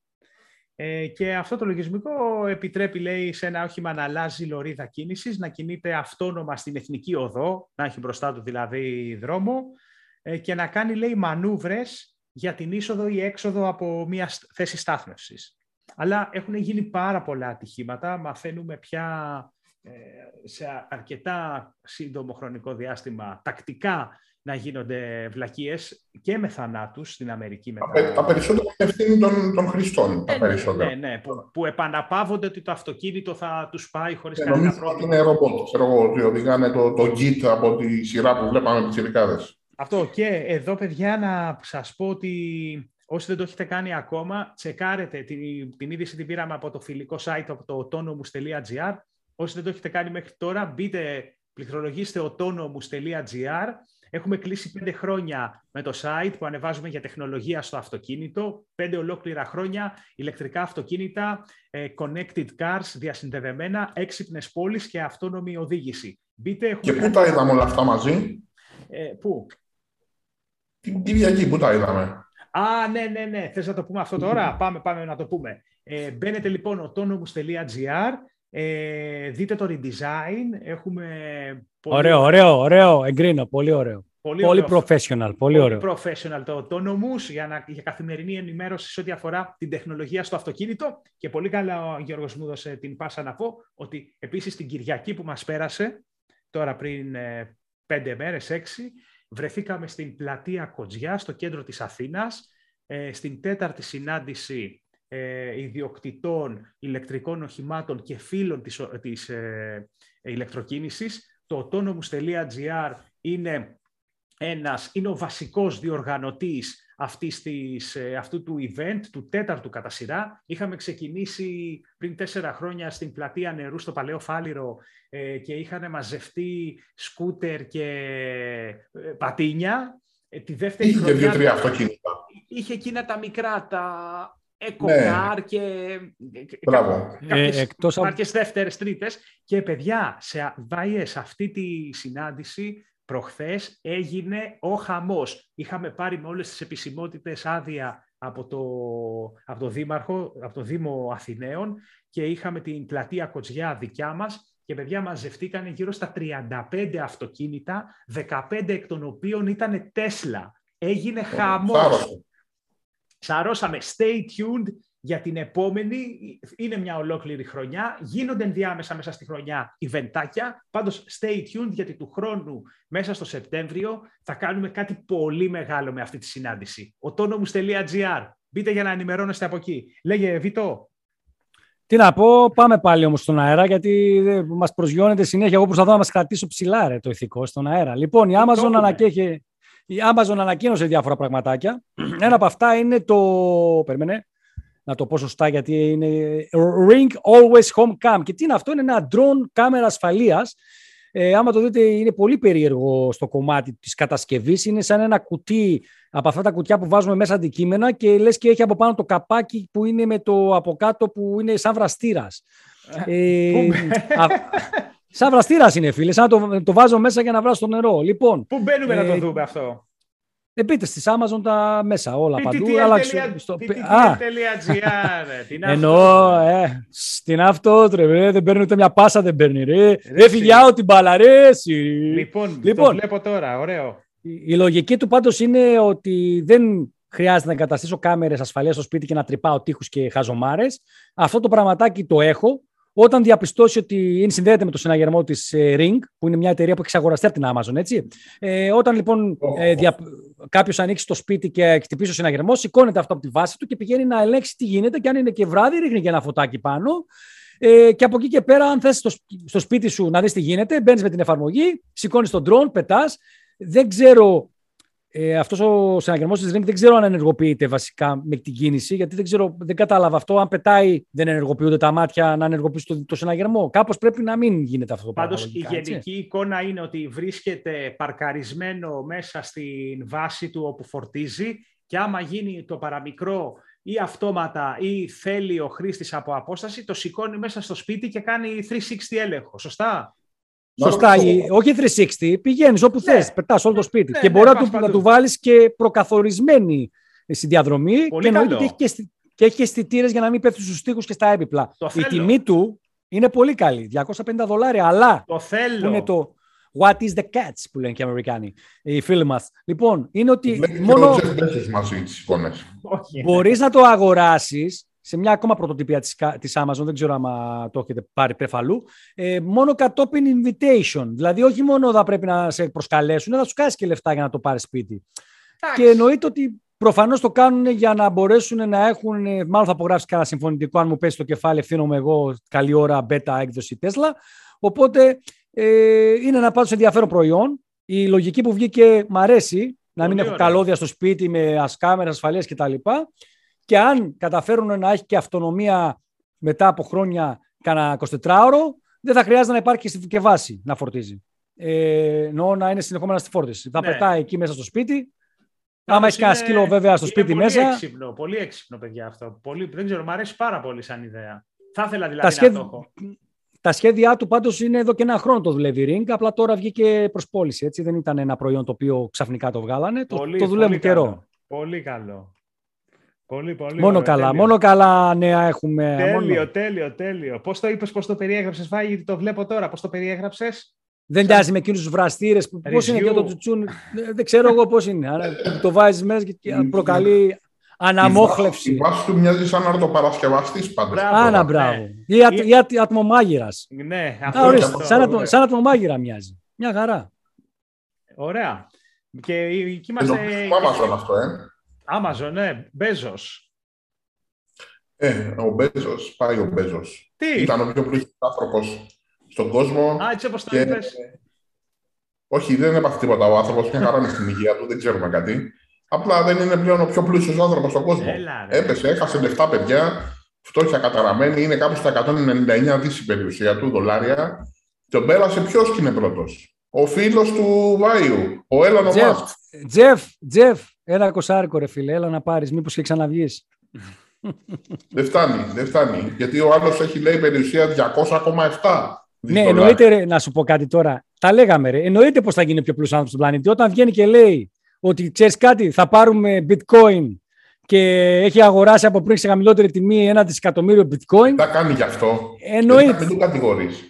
ε, και αυτό το λογισμικό επιτρέπει, λέει, σε ένα όχημα να αλλάζει λωρίδα κίνησης, να κινείται αυτόνομα στην εθνική οδό, να έχει μπροστά του δηλαδή δρόμο ε, και να κάνει, λέει, μανούβρες για την είσοδο ή έξοδο από μια θέση στάθμευσης. Αλλά έχουν γίνει πάρα πολλά ατυχήματα, μαθαίνουμε πια ε, σε αρκετά σύντομο χρονικό διάστημα τακτικά να γίνονται βλακίες και με θανάτους στην Αμερική. Μετά. Τα περισσότερα είναι ευθύνη των, των χρηστών. Τα ναι, ναι, ναι, ναι, που, που επαναπαύονται ότι το αυτοκίνητο θα τους πάει χωρίς ναι, κανένα πρόβλημα. Ότι είναι ρομπότ, ξέρω εγώ, ότι οδηγάνε το, το Git από τη σειρά που βλέπαμε τις ειδικάδες. Αυτό και εδώ παιδιά να σας πω ότι όσοι δεν το έχετε κάνει ακόμα, τσεκάρετε την, την είδηση την πήραμε από το φιλικό site από το autonomous.gr Όσοι δεν το έχετε κάνει μέχρι τώρα, μπείτε, πληκτρολογήστε autonomous.gr. Έχουμε κλείσει πέντε χρόνια με το site που ανεβάζουμε για τεχνολογία στο αυτοκίνητο. Πέντε ολόκληρα χρόνια, ηλεκτρικά αυτοκίνητα, ε, connected cars, διασυνδεδεμένα, έξυπνες πόλεις και αυτόνομη οδήγηση. Μπείτε, έχουμε και πού τα είδαμε όλα αυτά μαζί; Ε, πού; Την Κυριακή, πού τα είδαμε; Α, ναι, ναι, ναι. Θες να το πούμε αυτό τώρα; πάμε, πάμε να το πούμε. Ε, μπαίνετε λοιπόν autonomous.gr ε, δείτε το redesign. Έχουμε πολύ... Ωραίο, ωραίο, ωραίο. Εγκρίνω. Πολύ ωραίο. Πολύ, πολύ professional. Πολύ, ωραίο. professional το autonomous για, να, για καθημερινή ενημέρωση σε ό,τι αφορά την τεχνολογία στο αυτοκίνητο. Και πολύ καλά ο Γιώργος μου έδωσε την πάσα να πω ότι επίσης την Κυριακή που μας πέρασε, τώρα πριν ε, πέντε μέρες, έξι, βρεθήκαμε στην πλατεία Κοτζιά, στο κέντρο της Αθήνας, ε, στην τέταρτη συνάντηση ε, ιδιοκτητών ηλεκτρικών οχημάτων και φίλων της, της ε, ηλεκτροκίνησης. Το autonomous.gr είναι, ένας, είναι ο βασικός διοργανωτής αυτής της, ε, αυτού του event, του τέταρτου κατά σειρά. Είχαμε ξεκινήσει πριν τέσσερα χρόνια στην πλατεία νερού στο Παλαιό Φάληρο ε, και είχαν μαζευτεί σκούτερ και ε, πατίνια. τη δεύτερη είχε χρονιά, δύο-τρία αυτοκίνητα. Είχε εκείνα τα μικρά, τα Εκοκάρ ναι. και Μπράβο. κάποιες ε, εκτός μάρκες δεύτερες, τρίτες. Και παιδιά, σε, σε αυτή τη συνάντηση προχθές έγινε ο χαμός. Είχαμε πάρει με όλες τις επισημότητες άδεια από το, από το Δήμαρχο, από το Δήμο Αθηναίων και είχαμε την πλατεία Κοτζιά δικιά μας και παιδιά μαζευτήκαν γύρω στα 35 αυτοκίνητα, 15 εκ των οποίων ήταν Τέσλα. Έγινε χαμός. Σαρώσαμε stay tuned για την επόμενη. Είναι μια ολόκληρη χρονιά. Γίνονται ενδιάμεσα μέσα στη χρονιά ιβεντάκια. Πάντως stay tuned γιατί του χρόνου μέσα στο Σεπτέμβριο θα κάνουμε κάτι πολύ μεγάλο με αυτή τη συνάντηση. autonomous.gr. Μπείτε για να ενημερώνεστε από εκεί. Λέγε Βιτό. Τι να πω, πάμε πάλι όμως στον αέρα, γιατί μας προσγειώνεται συνέχεια. Εγώ προσπαθώ να μας κρατήσω ψηλά ρε, το ηθικό στον αέρα. Λοιπόν, η Amazon ανακέχε, η Amazon ανακοίνωσε διάφορα πραγματάκια. Ένα από αυτά είναι το... Περίμενε, να το πω σωστά γιατί είναι Ring Always Home Cam. Και τι είναι αυτό, είναι ένα drone κάμερα ασφαλείας. Ε, άμα το δείτε είναι πολύ περίεργο στο κομμάτι της κατασκευής. Είναι σαν ένα κουτί από αυτά τα κουτιά που βάζουμε μέσα αντικείμενα και λες και έχει από πάνω το καπάκι που είναι με το από κάτω που είναι σαν βραστήρας. Ε, Σαν βραστήρας είναι, φίλε. Σαν το, το βάζω μέσα για να βράσω το νερό. Λοιπόν, Πού μπαίνουμε ε, να το δούμε αυτό; Ε, πείτε στις Amazon τα μέσα όλα παντού. στο... Εννοώ, ε, στην αυτό ρε, δεν παίρνει ούτε μια πάσα, δεν παίρνει ρε. Έφυγε out την μπάλα ρε. Λοιπόν, λοιπόν, το βλέπω τώρα, ωραίο. Η, η λογική του πάντως είναι ότι δεν χρειάζεται να εγκαταστήσω κάμερες ασφαλείας στο σπίτι και να τρυπάω τείχους και χαζομάρες. Αυτό το πραγματάκι το έχω. Όταν διαπιστώσει ότι είναι συνδέεται με το συναγερμό της ε, Ring, που είναι μια εταιρεία που έχει εξαγοραστεί από την Amazon, έτσι. Ε, όταν λοιπόν ε, δια... κάποιος ανοίξει το σπίτι και χτυπήσει το συναγερμός, σηκώνεται αυτό από τη βάση του και πηγαίνει να ελέγξει τι γίνεται. Και αν είναι και βράδυ, ρίχνει και ένα φωτάκι πάνω. Ε, και από εκεί και πέρα, αν θες στο, στο σπίτι σου να δεις τι γίνεται, μπαίνεις με την εφαρμογή, σηκώνεις τον drone, πετάς. Δεν ξέρω ε, αυτός ο συναγερμός της Ring δεν ξέρω αν ενεργοποιείται βασικά με την κίνηση, γιατί δεν, ξέρω, δεν κατάλαβα αυτό. Αν πετάει, δεν ενεργοποιούνται τα μάτια να ενεργοποιήσει το, το συναγερμό. Κάπως πρέπει να μην γίνεται αυτό το πράγμα. Πάντω η γενική έτσι. εικόνα είναι ότι βρίσκεται παρκαρισμένο μέσα στην βάση του όπου φορτίζει και άμα γίνει το παραμικρό ή αυτόματα ή θέλει ο χρήστης από απόσταση, το σηκώνει μέσα στο σπίτι και κάνει 360 έλεγχο. Σωστά; Σωστά, όχι 360, πηγαίνεις όπου ναι. θες, πετάς όλο το σπίτι. Ναι, και μπορεί ναι, να, του, βάλεις και προκαθορισμένη συνδιαδρομή Πολύ και εννοείται και έχει και, έχει αισθητήρες για να μην πέφτει στους τοίχου και στα έπιπλα. Η τιμή του είναι πολύ καλή, 250 δολάρια, αλλά το θέλω. είναι το What is the catch που λένε και οι Αμερικάνοι, οι φίλοι μας. Λοιπόν, είναι ότι. μόνο... Μπορείς να το αγοράσεις σε μια ακόμα πρωτοτυπία της, της Amazon, δεν ξέρω αν το έχετε πάρει πεφαλού, ε, μόνο κατόπιν invitation. Δηλαδή, όχι μόνο θα πρέπει να σε προσκαλέσουν, θα σου κάνει και λεφτά για να το πάρεις σπίτι. Και εννοείται ότι προφανώς το κάνουν για να μπορέσουν να έχουν, μάλλον θα απογράψει κανένα συμφωνητικό, αν μου πέσει το κεφάλι, ευθύνομαι εγώ, καλή ώρα, beta έκδοση Tesla. Οπότε, ε, είναι ένα πάντως ενδιαφέρον προϊόν. Η λογική που βγήκε μ' αρέσει, να μην έχω καλώδια στο σπίτι με κάμερες ασφαλείας κτλ και αν καταφέρουν να έχει και αυτονομία μετά από χρόνια κανένα 24ωρο, δεν θα χρειάζεται να υπάρχει και στη βάση να φορτίζει. Ε, εννοώ να είναι συνεχόμενα στη φόρτιση. Θα ναι. πετάει εκεί μέσα στο σπίτι. Άμα έχει κανένα σκύλο βέβαια στο σπίτι πολύ μέσα. Έξυπνο, πολύ έξυπνο, παιδιά αυτό. Πολύ, δεν ξέρω, μου αρέσει πάρα πολύ σαν ιδέα. Θα ήθελα δηλαδή τα σχέδια, να το έχω. Τα σχέδιά του πάντως είναι εδώ και ένα χρόνο το δουλεύει η Ring. Απλά τώρα βγήκε προ πώληση. Έτσι. Δεν ήταν ένα προϊόν το οποίο ξαφνικά το βγάλανε. Πολύ, το, το δουλεύουν καιρό. Πολύ καλό. Πολύ, πολύ μόνο καλά, μόνο καλά νέα έχουμε. Τέλειο, μόνο... τέλειο, τέλειο. Πώς το είπες, πώς το περιέγραψες, Βάγη, το βλέπω τώρα. Πώς το περιέγραψες; Δεν μοιάζει με εκείνους τους βραστήρες. Πώς είναι και το τσουτσούν. Δεν ξέρω εγώ πώς είναι. το βάζεις μέσα και προκαλεί αναμόχλευση. Η βάση του μοιάζει σαν αρτοπαρασκευαστής πάντα. Άνα, μπράβο. Ή, ή ατμομάγειρας. Ναι, αυτό. Σαν, σαν ατμομάγειρα μοιάζει. Μια χαρά. Ωραία. Και εκεί είμαστε. Amazon αυτό, ε. Amazon, ναι. Μπέζος. Ε, ο Μπέζος, πάει ο Μπέζος. Τι; Ήταν ο πιο πλούσιος άνθρωπος στον κόσμο. Α, έτσι όπως το είπες. Όχι, δεν έπαθε τίποτα ο άνθρωπος, μια χαρά είναι στην υγεία του, δεν ξέρουμε κάτι. Απλά δεν είναι πλέον ο πιο πλούσιος άνθρωπος στον κόσμο. Έλα, Έπεσε, έχασε λεφτά παιδιά, φτώχεια καταραμένη, είναι κάπου στα 199 δις η περιουσία του, δολάρια. Τον πέρασε ποιος και είναι πρώτος. Ο φίλος του Βάιου, ο Έλλον Μάσκ. Τζεφ, Τζεφ, ένα κοσάρικο ρε φίλε, έλα να πάρεις, μήπως και ξαναβγείς. δεν φτάνει, δεν φτάνει. Γιατί ο άλλος έχει λέει περιουσία 200,7. Ναι, εννοείται ρε, να σου πω κάτι τώρα. Τα λέγαμε ρε. Εννοείται πως θα γίνει πιο πλούσιος άνθρωπος στον πλανήτη. Όταν βγαίνει και λέει ότι ξέρεις κάτι, θα πάρουμε bitcoin και έχει αγοράσει από πριν σε χαμηλότερη τιμή ένα δισεκατομμύριο bitcoin. Τα κάνει γι' αυτό. Εννοείται. Δεν το κατηγορείς.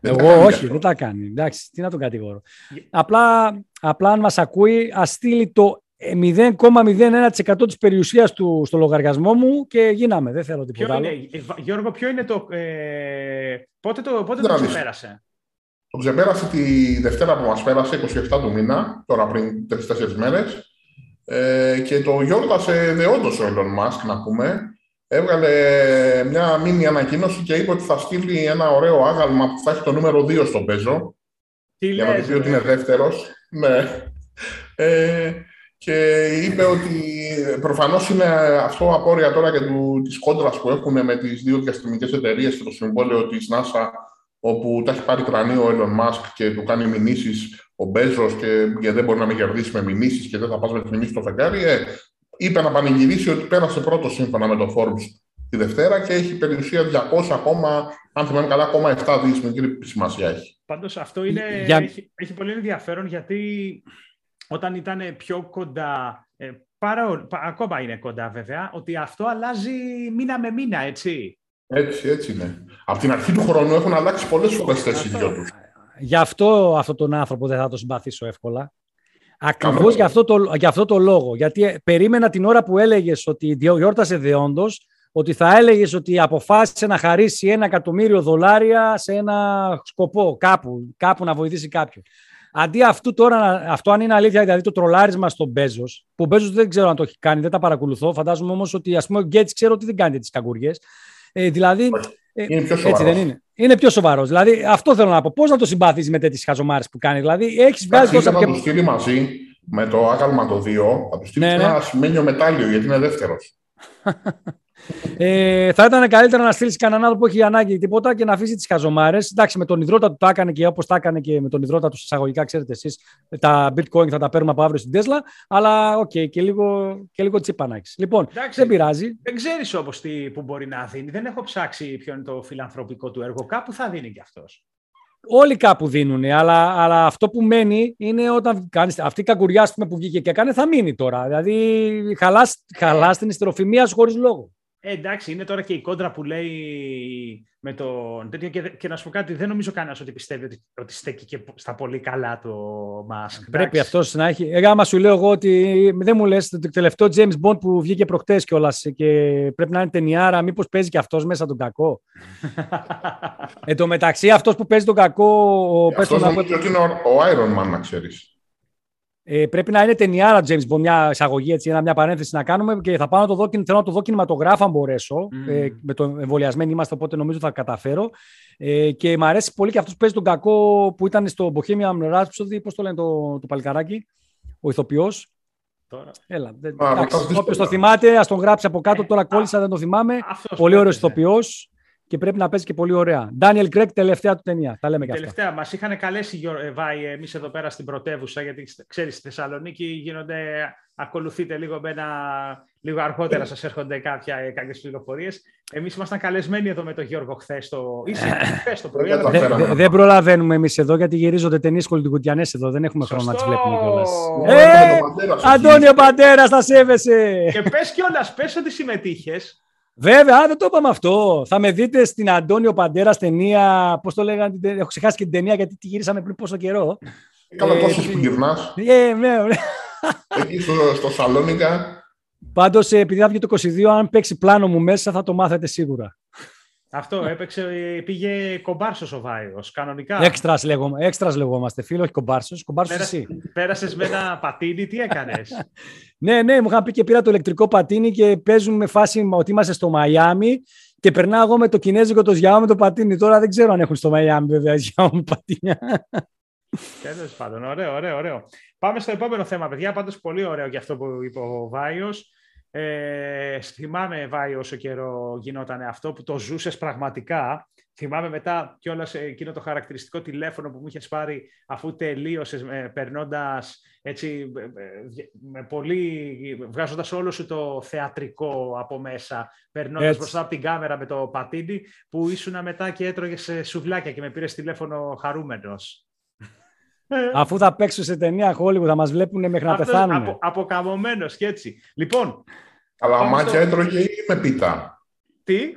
Εγώ όχι, δεν τα κάνει. Εντάξει, τι να τον κατηγορώ. Απλά, απλά αν μας ακούει, ας στείλει το 0,01% της περιουσίας του στο λογαριασμό μου και γίναμε. Δεν θέλω τίποτα άλλο. Είναι, ε, Γιώργο, ποιο είναι το... Ε, πότε το, πότε το ξεπέρασε; Το ξεπέρασε τη Δευτέρα που μας πέρασε, 27 του μήνα, τώρα πριν 3-4 μέρες. Ε, και το γιόρτασε δεόντως ο Elon Musk, να πούμε, έβγαλε μια μήνυ ανακοίνωση και είπε ότι θα στείλει ένα ωραίο άγαλμα που θα έχει το νούμερο 2 στον πέζο. Τι για να πει ότι είναι δεύτερος. Ναι. Ε, και είπε ότι προφανώς είναι αυτό απόρρια τώρα και του, της κόντρας που έχουν με τις δύο διαστημικές εταιρείες και το συμβόλαιο της NASA όπου τα έχει πάρει κρανίο ο Elon Musk και του κάνει μηνύσεις ο Μπέζος και, και δεν μπορεί να με κερδίσει με μηνύσεις και δεν θα πας με τις μηνύσεις στο φεγγάρι. Ε, είπε να πανηγυρίσει ότι πέρασε πρώτο σύμφωνα με το Forbes τη Δευτέρα και έχει περιουσία 200 ακόμα, αν θυμάμαι καλά, ακόμα 7 δις μικρή σημασία έχει. Πάντως αυτό είναι, Για... έχει, έχει πολύ ενδιαφέρον γιατί όταν ήταν πιο κοντά, ε, παρά, ακόμα είναι κοντά βέβαια, ότι αυτό αλλάζει μήνα με μήνα, έτσι. Έτσι, έτσι είναι. Από την αρχή του χρόνου έχουν αλλάξει πολλές φορές θέση οι δυο τους. Γι' αυτό αυτόν τον άνθρωπο δεν θα το συμπαθήσω εύκολα. Ακριβώς για, αυτό το, για αυτό το λόγο. Γιατί ε, περίμενα την ώρα που έλεγες ότι γιόρτασε δεόντως, ότι θα έλεγες ότι αποφάσισε να χαρίσει ένα εκατομμύριο δολάρια σε ένα σκοπό, κάπου, κάπου να βοηθήσει κάποιον. Αντί αυτού τώρα, αυτό αν είναι αλήθεια, δηλαδή το τρολάρισμα στον Μπέζος, που ο Μπέζος δεν ξέρω αν το έχει κάνει, δεν τα παρακολουθώ. Φαντάζομαι όμως ότι ας πούμε, ο Γκέτς ξέρω ότι δεν κάνει τις καγκουριές. Ε, δηλαδή. Ε, είναι πιο έτσι δεν είναι. Είναι πιο σοβαρός. Δηλαδή, αυτό θέλω να πω. Πώς να το συμπαθήσει με τέτοιες χαζομάρες που κάνει. Δηλαδή, έχεις βγάλει τόσα. Θα το στείλει μαζί με το άγαλμα το 2, θα του στείλει ναι, ναι. ένα ασημένιο μετάλλιο γιατί είναι δεύτερος. Ε, θα ήταν καλύτερα να στείλεις κανέναν άνθρωπο που έχει ανάγκη τίποτα και να αφήσει τις χαζομάρες. Εντάξει, με τον ιδρώτα του τα έκανε και όπως τα έκανε και με τον ιδρώτα τους εισαγωγικά, ξέρετε εσείς, τα bitcoin θα τα παίρνουμε από αύριο στην Tesla. Αλλά ΟΚ, okay, και λίγο, και λίγο τσίπα να έχεις. Λοιπόν, Εντάξει, δεν πειράζει. Δεν ξέρεις όμως τι που μπορεί να δίνει. Δεν έχω ψάξει ποιο είναι το φιλανθρωπικό του έργο. Κάπου θα δίνει κι αυτός. Όλοι κάπου δίνουν, αλλά, αλλά αυτό που μένει είναι όταν κάνεις, αυτή η κακουριά που βγήκε και έκανε θα μείνει τώρα. Δηλαδή χαλάς, την ιστεροφημία σου χωρίς λόγο. Ε, εντάξει, είναι τώρα και η κόντρα που λέει με τον τέτοιο και, και να σου πω κάτι, δεν νομίζω κανένας ότι πιστεύει ότι, ότι στέκει και στα πολύ καλά το Μάσκ. Πρέπει αυτός να έχει. Εγώ, άμα σου λέω εγώ ότι δεν μου λες το τελευταίο James Bond που βγήκε προχτές κιόλας και πρέπει να είναι ταινιάρα, μήπως παίζει και αυτός μέσα τον κακό; Εν τω μεταξύ, αυτός που παίζει τον κακό. Αυτός νομίζω ότι είναι ο Iron Man, να ξέρεις. Ε, πρέπει να είναι ταινιάρα James Bond, μια εισαγωγή, έτσι, μια παρένθεση να κάνουμε και θα πάω να το δω, θέλω να το δω κινηματογράφο αν μπορέσω. Mm. Ε, με το εμβολιασμένοι είμαστε, οπότε νομίζω θα καταφέρω. Ε, και μου αρέσει πολύ και αυτός που παίζει τον κακό που ήταν στο Bohemian Rhapsody, πώς το λένε το, το παλικαράκι, ο ηθοποιός. Τώρα. Έλα, Όποιος το θυμάται, ας τον γράψει από κάτω. Ε, τώρα κόλλησα, δεν το θυμάμαι. Πολύ ωραίος ηθοποιός και πρέπει να παίζει και πολύ ωραία. Ντάνιελ Κρέκ, τελευταία του ταινία. Τα λέμε και αυτά. Τελευταία. Μας είχαν καλέσει, ε, Βάη, εμείς εδώ πέρα στην πρωτεύουσα, γιατί ξέρεις, στη Θεσσαλονίκη γίνονται. Ακολουθείτε λίγο με ένα, λίγο αργότερα σας έρχονται κάποια, ε, κάποιες πληροφορίες. Εμείς ήμασταν καλεσμένοι εδώ με τον Γιώργο χθες το, χθες το πρωί. Δεν δε, προλαβαίνουμε εμείς εδώ γιατί γυρίζονται ταινίες κολυντικουτιανέ εδώ. Δεν έχουμε χρόνο να τις βλέπουμε κιόλας. Ε, Αντώνιο Παντέρας, θα σέβεσαι. Και πες κιόλας, πες ότι συμμετείχες. Βέβαια, δεν το είπαμε αυτό. Θα με δείτε στην Αντώνιο Παντέρα ταινία. Πώς το λέγανε, έχω ξεχάσει και την ταινία γιατί τη γυρίσαμε πριν πόσο καιρό. Καλά, ε, που γυρνά. Ε, ναι, ναι. Εκεί στο, στο Σαλόνικα. Πάντως, επειδή θα βγει το 22, αν παίξει πλάνο μου μέσα, θα το μάθετε σίγουρα. Αυτό έπαιξε, πήγε κομπάρσος ο Βάιος. Κανονικά. Έξτρας λέγομαι, έξτρας λεγόμαστε, φίλο, όχι κομπάρσος. Κομπάρσος εσύ. Πέρασες με ένα πατίνι, τι έκανες; ναι, ναι, μου είχαν πει και πήρα το ηλεκτρικό πατίνι και παίζουμε με φάση ότι είμαστε στο Μαϊάμι και περνάω εγώ με το κινέζικο το Xiaomi το πατίνι. Τώρα δεν ξέρω αν έχουν στο Μαϊάμι βέβαια Xiaomi πατίνια. Τέλος πάντων, ωραίο, ωραίο, ωραίο. Πάμε στο επόμενο θέμα, παιδιά. Πάντως πολύ ωραίο για αυτό που είπε ο Βάιος. Ε, θυμάμαι, Βάη, όσο καιρό γινόταν αυτό, που το ζούσες πραγματικά. Θυμάμαι μετά κιόλας εκείνο το χαρακτηριστικό τηλέφωνο που μου είχες πάρει αφού τελείωσες, περνώντας έτσι, με πολύ, βγάζοντας όλο σου το θεατρικό από μέσα, περνώντας μπροστά από την κάμερα με το πατίνι, που ήσουν μετά και έτρωγες σουβλάκια και με πήρες τηλέφωνο χαρούμενος. Αφού θα παίξω σε ταινία Hollywood, θα μας βλέπουν μέχρι να πεθάνουν. Από, αποκαμωμένος και έτσι. Λοιπόν. Αλλά μάτια έτρωγε ή με πίτα; Τι;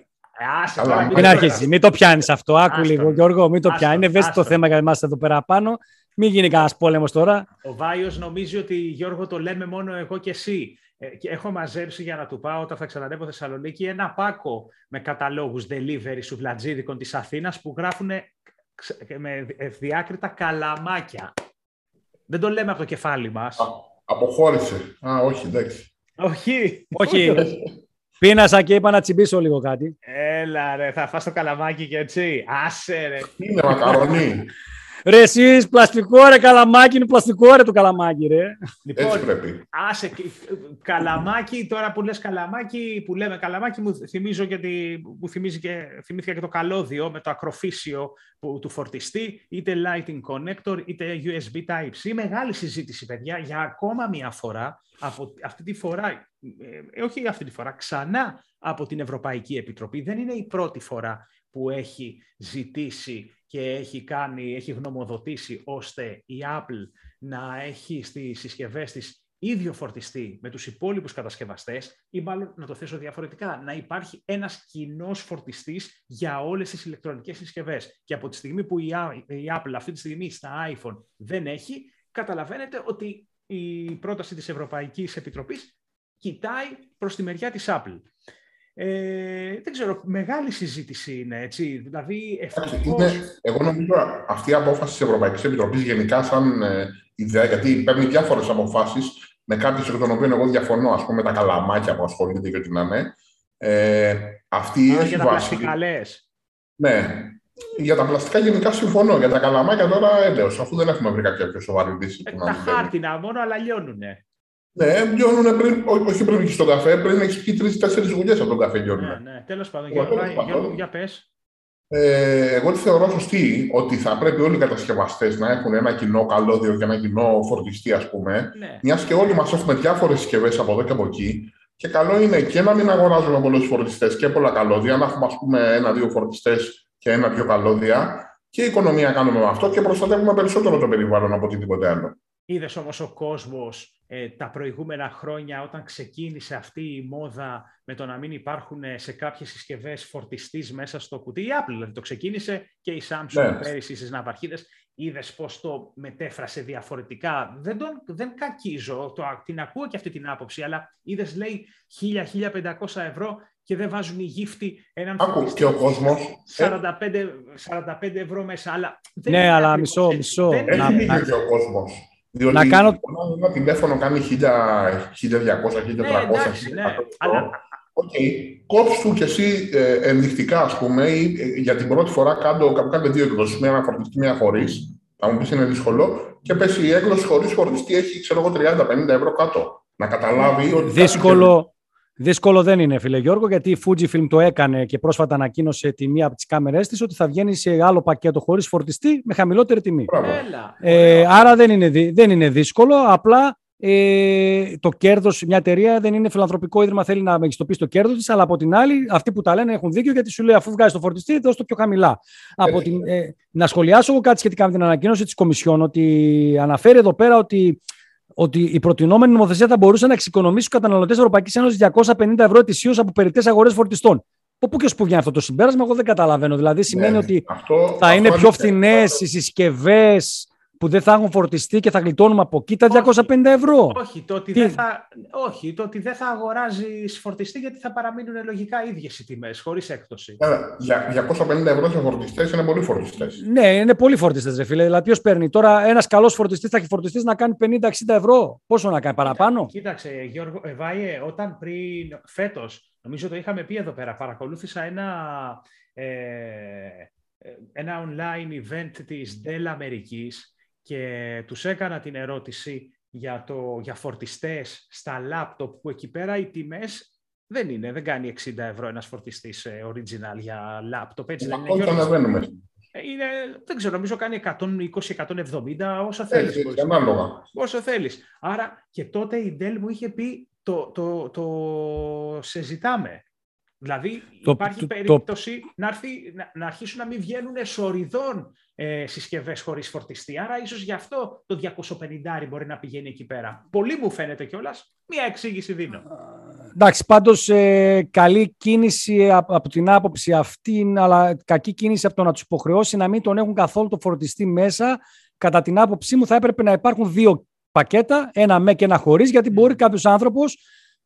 Άσε, μην αρχίσεις, μην το πιάνεις αυτό. Άκου λίγο, Γιώργο, μην το πιάνεις. Είναι ευαίσθητο θέμα για εμάς εδώ πέρα πάνω. Μην γίνει κανένας πόλεμος τώρα. Ο Βάιος νομίζει ότι Γιώργο το λέμε μόνο εγώ και εσύ. Ε, και έχω μαζέψει για να του πάω όταν θα ξανανεύω Θεσσαλονίκη ένα πάκο με καταλόγους delivery σουβλατζίδικων της Αθήνας που γράφουν με διάκριτα καλαμάκια. Δεν το λέμε από το κεφάλι μας. Α, αποχώρησε. Α, όχι, εντάξει. Όχι. Όχι. Πίνασα και είπα να τσιμπήσω λίγο κάτι. Έλα ρε, θα φας το καλαμάκι και έτσι. Άσε ρε. Είναι μακαρονί. Ρε εσείς, πλαστικό ρε καλαμάκι, είναι πλαστικό ρε το καλαμάκι ρε. Λοιπόν, Έτσι πρέπει. Άσε, καλαμάκι, τώρα που λες καλαμάκι, που λέμε καλαμάκι, μου, θυμίζω και τη, μου θυμίζει και, θυμήθηκα και το καλώδιο με το ακροφύσιο που, του φορτιστή, είτε Lighting Connector, είτε USB Type-C. Μεγάλη συζήτηση, παιδιά, για ακόμα μία φορά, από αυτή τη φορά, ε, όχι αυτή τη φορά, ξανά από την Ευρωπαϊκή Επιτροπή. Δεν είναι η πρώτη φορά που έχει ζητήσει και έχει, κάνει, έχει γνωμοδοτήσει ώστε η Apple να έχει στις συσκευές της ίδιο φορτιστή με τους υπόλοιπους κατασκευαστές ή μάλλον να το θέσω διαφορετικά, να υπάρχει ένας κοινός φορτιστής για όλες τις ηλεκτρονικές συσκευές. Και από τη στιγμή που η Apple αυτή τη στιγμή στα iPhone δεν έχει, καταλαβαίνετε ότι η πρόταση της Ευρωπαϊκής Επιτροπής κοιτάει προς τη μεριά της Apple. Ε, δεν ξέρω, μεγάλη συζήτηση είναι, έτσι. Δηλαδή, ευτυχώς... εγώ νομίζω αυτή η απόφαση της Ευρωπαϊκής Επιτροπής γενικά σαν ε, ιδέα, γιατί παίρνει διάφορες αποφάσεις, με κάποιες εκ των οποίων εγώ διαφωνώ, ας πούμε, τα καλαμάκια που ασχολείται και ό,τι να είναι. Ε, αυτή Α, για τα πλαστικά, λες. Ναι. Για τα πλαστικά γενικά συμφωνώ. Για τα καλαμάκια τώρα έλεος, αφού δεν έχουμε βρει κάποια πιο σοβαρή λύση. Ε, τα χάρτινα μόνο, αλλά λιώνουνε. Ναι, λιώνουν πριν, ό, όχι πριν βγεις στον καφέ, πριν έχεις πει τρει-τέσσερι γουλιές από τον καφέ λιώνουν. Ναι, ναι. Τέλος πάντων, Γιώργο, για πες. Ε, εγώ τη θεωρώ σωστή ότι θα πρέπει όλοι οι κατασκευαστές να έχουν ένα κοινό καλώδιο και ένα κοινό φορτιστή, ας πούμε. Ναι. Μιας και όλοι μας έχουμε διάφορες συσκευές από εδώ και από εκεί. Και καλό είναι και να μην αγοράζουμε πολλούς φορτιστές και πολλά καλώδια, να έχουμε, ας πούμε, ένα-δύο φορτιστές και ένα-δύο καλώδια. Και η οικονομία κάνουμε με αυτό και προστατεύουμε περισσότερο το περιβάλλον από οτιδήποτε άλλο. Είδες όμως ο κόσμος ε, τα προηγούμενα χρόνια όταν ξεκίνησε αυτή η μόδα με το να μην υπάρχουν ε, σε κάποιες συσκευές φορτιστής μέσα στο κουτί. Η Apple δηλαδή το ξεκίνησε και η Samsung ναι. πέρυσι στις ναυαρχίδες. Είδες πώς το μετέφρασε διαφορετικά. Δεν, τον, δεν κακίζω, το, την ακούω και αυτή την άποψη, αλλά είδες λέει 1000-1500 ευρώ και δεν βάζουν οι γύφτη έναν Άκου, και ο κόσμος. 45, 45 ευρώ μέσα. Αλλά ναι, αλλά μισό, μισό. Δεν Έχει και ο κόσμος. Διότι να κάνω... ένα τηλέφωνο κάνει 1200, 1200, 1300, ναι, εντάξει, ναι. Αλλά... Okay. Κόψου κι εσύ ε, ενδεικτικά, ας πούμε, ή, ε, για την πρώτη φορά κάτω, κάντε δύο εκδόσεις, μία φορτιστή, μία χωρίς. Θα μου πεις είναι δύσκολο. Και πες η έκδοση χωρίς φορτιστή έχει, ξέρω εγώ, 30-50 ευρώ κάτω. Να καταλάβει ότι... Δύσκολο, Δύσκολο δεν είναι, φίλε Γιώργο, γιατί η Fujifilm το έκανε και πρόσφατα ανακοίνωσε τη μία από τις κάμερές της ότι θα βγαίνει σε άλλο πακέτο χωρίς φορτιστή με χαμηλότερη τιμή. Ε, άρα δεν είναι, δεν είναι δύσκολο. Απλά ε, το κέρδος, μια εταιρεία δεν είναι φιλανθρωπικό ίδρυμα, θέλει να μεγιστοποιήσει το κέρδος της, αλλά από την άλλη, αυτοί που τα λένε έχουν δίκιο γιατί σου λέει αφού βγάζει το φορτιστή, δώσ' το πιο χαμηλά. Από την, ε, να σχολιάσω εγώ κάτι σχετικά με την ανακοίνωση της Κομισιόν, ότι αναφέρει εδώ πέρα ότι ότι η προτινόμενη νομοθεσία θα μπορούσε να εξοικονομήσει στους καταναλωτές Ευρωπαϊκής Ένωσης 250 ευρώ ετησίως από περιττές αγορές φορτιστών. Από πού και που βγαίνει αυτό το συμπέρασμα, εγώ δεν καταλαβαίνω. Δηλαδή, σημαίνει ναι, ότι αυτό, θα είναι πιο φθηνές οι συσκευές που δεν θα έχουν φορτιστεί και θα γλιτώνουμε από εκεί τα 250 ευρώ. Όχι, το ότι, δεν θα, όχι, το ότι δεν θα αγοράζει φορτιστή γιατί θα παραμείνουν λογικά ίδιες οι τιμές, χωρίς έκπτωση. Για 250 ευρώ σε φορτιστές είναι πολύ φορτιστές. Ναι, είναι πολύ φορτιστές, ρε φίλε. Δηλαδή, ποιος παίρνει; Τώρα ένας καλός φορτιστής θα έχει φορτιστής να κάνει 50-60 ευρώ. Πόσο να κάνει παραπάνω; Κοίταξε, Γιώργο, ε, Βάιε, όταν πριν φέτος, νομίζω το είχαμε πει εδώ πέρα, παρακολούθησα ένα. Ε, ε ένα online event της Dell Αμερικής και τους έκανα την ερώτηση για, το, για φορτιστές στα λάπτοπ που εκεί πέρα οι τιμές δεν είναι, δεν κάνει 60 ευρώ ένας φορτιστής ε, original για λάπτοπ. Έτσι δεν είναι. Ε, είναι, δεν ξέρω, νομίζω κάνει 120-170, όσα θέλεις. Έτσι, όσο θέλεις. Άρα και τότε η Dell μου είχε πει το, το, το συζητάμε. Δηλαδή το, υπάρχει περίπτωση να, έρθει, να, να, αρχίσουν να μην βγαίνουν εσωριδών ε, συσκευές χωρίς φορτιστή. Άρα ίσως γι' αυτό το 250 μπορεί να πηγαίνει εκεί πέρα. Πολύ μου φαίνεται κιόλας. Μία εξήγηση δίνω. Εντάξει, πάντως ε, καλή κίνηση από, την άποψη αυτή, αλλά κακή κίνηση από το να τους υποχρεώσει να μην τον έχουν καθόλου το φορτιστή μέσα. Κατά την άποψή μου θα έπρεπε να υπάρχουν δύο πακέτα, ένα με και ένα χωρίς, γιατί μπορεί κάποιος άνθρωπος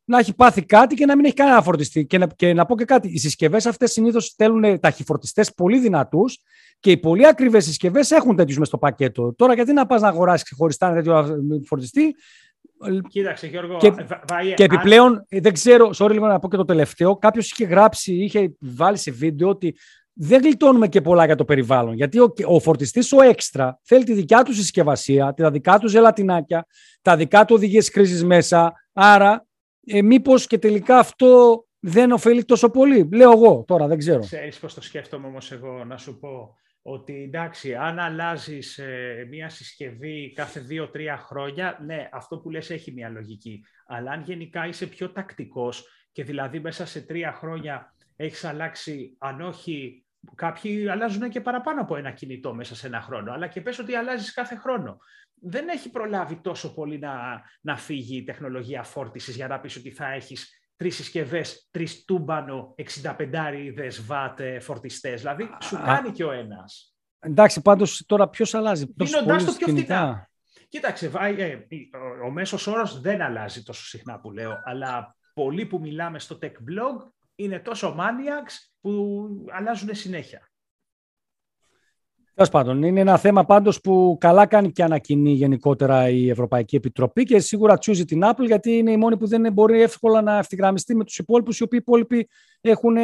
να έχει πάθει κάτι και να μην έχει κανένα φορτιστή. Και να, και να πω και κάτι, οι συσκευές αυτές συνήθως στέλνουν ταχυφορτιστές πολύ δυνατούς και οι πολύ ακριβές συσκευές έχουν τέτοιους μες στο πακέτο. Τώρα γιατί να πας να αγοράσεις ξεχωριστά ένα τέτοιο φορτιστή; Κοίταξε, Γιώργο. Και, και επιπλέον, δεν ξέρω, sorry λίγο να πω και το τελευταίο, κάποιος είχε γράψει, είχε βάλει σε βίντεο ότι δεν γλιτώνουμε και πολλά για το περιβάλλον. Γιατί ο, ο φορτιστής ο έξτρα θέλει τη δικιά του συσκευασία, τα δικά του ζελατινάκια, τα δικά του οδηγίες χρήσης μέσα. Άρα, ε, μήπως και τελικά αυτό δεν ωφελεί τόσο πολύ. Λέω εγώ τώρα, δεν ξέρω. Ξέρεις πώς το σκέφτομαι όμως εγώ να σου πω ότι εντάξει, αν αλλάζεις ε, μία συσκευή κάθε δύο-τρία χρόνια, ναι, αυτό που λες έχει μία λογική. Αλλά αν γενικά είσαι πιο τακτικός και δηλαδή μέσα σε τρία χρόνια έχεις αλλάξει, αν όχι, κάποιοι αλλάζουν και παραπάνω από ένα κινητό μέσα σε ένα χρόνο, αλλά και πες ότι αλλάζεις κάθε χρόνο. Δεν έχει προλάβει τόσο πολύ να, να φύγει η τεχνολογία φόρτισης για να πεις ότι θα έχεις τρεις συσκευές, τρεις τούμπανο, 65 βάτ φορτιστές. Δηλαδή, σου κάνει και ο ένας. Εντάξει, πάντως τώρα ποιος αλλάζει; Δίνοντάς το πιο φτηνά. Κοίταξε, ε, ο μέσος όρος δεν αλλάζει τόσο συχνά που λέω, αλλά πολλοί που μιλάμε στο tech blog είναι τόσο maniacs που αλλάζουν συνέχεια. Τέλος πάντων, είναι ένα θέμα πάντως που καλά κάνει και ανακοινεί γενικότερα η Ευρωπαϊκή Επιτροπή και σίγουρα τσούζει την Apple γιατί είναι η μόνη που δεν μπορεί εύκολα να ευθυγραμμιστεί με τους υπόλοιπους οι οποίοι υπόλοιποι έχουν,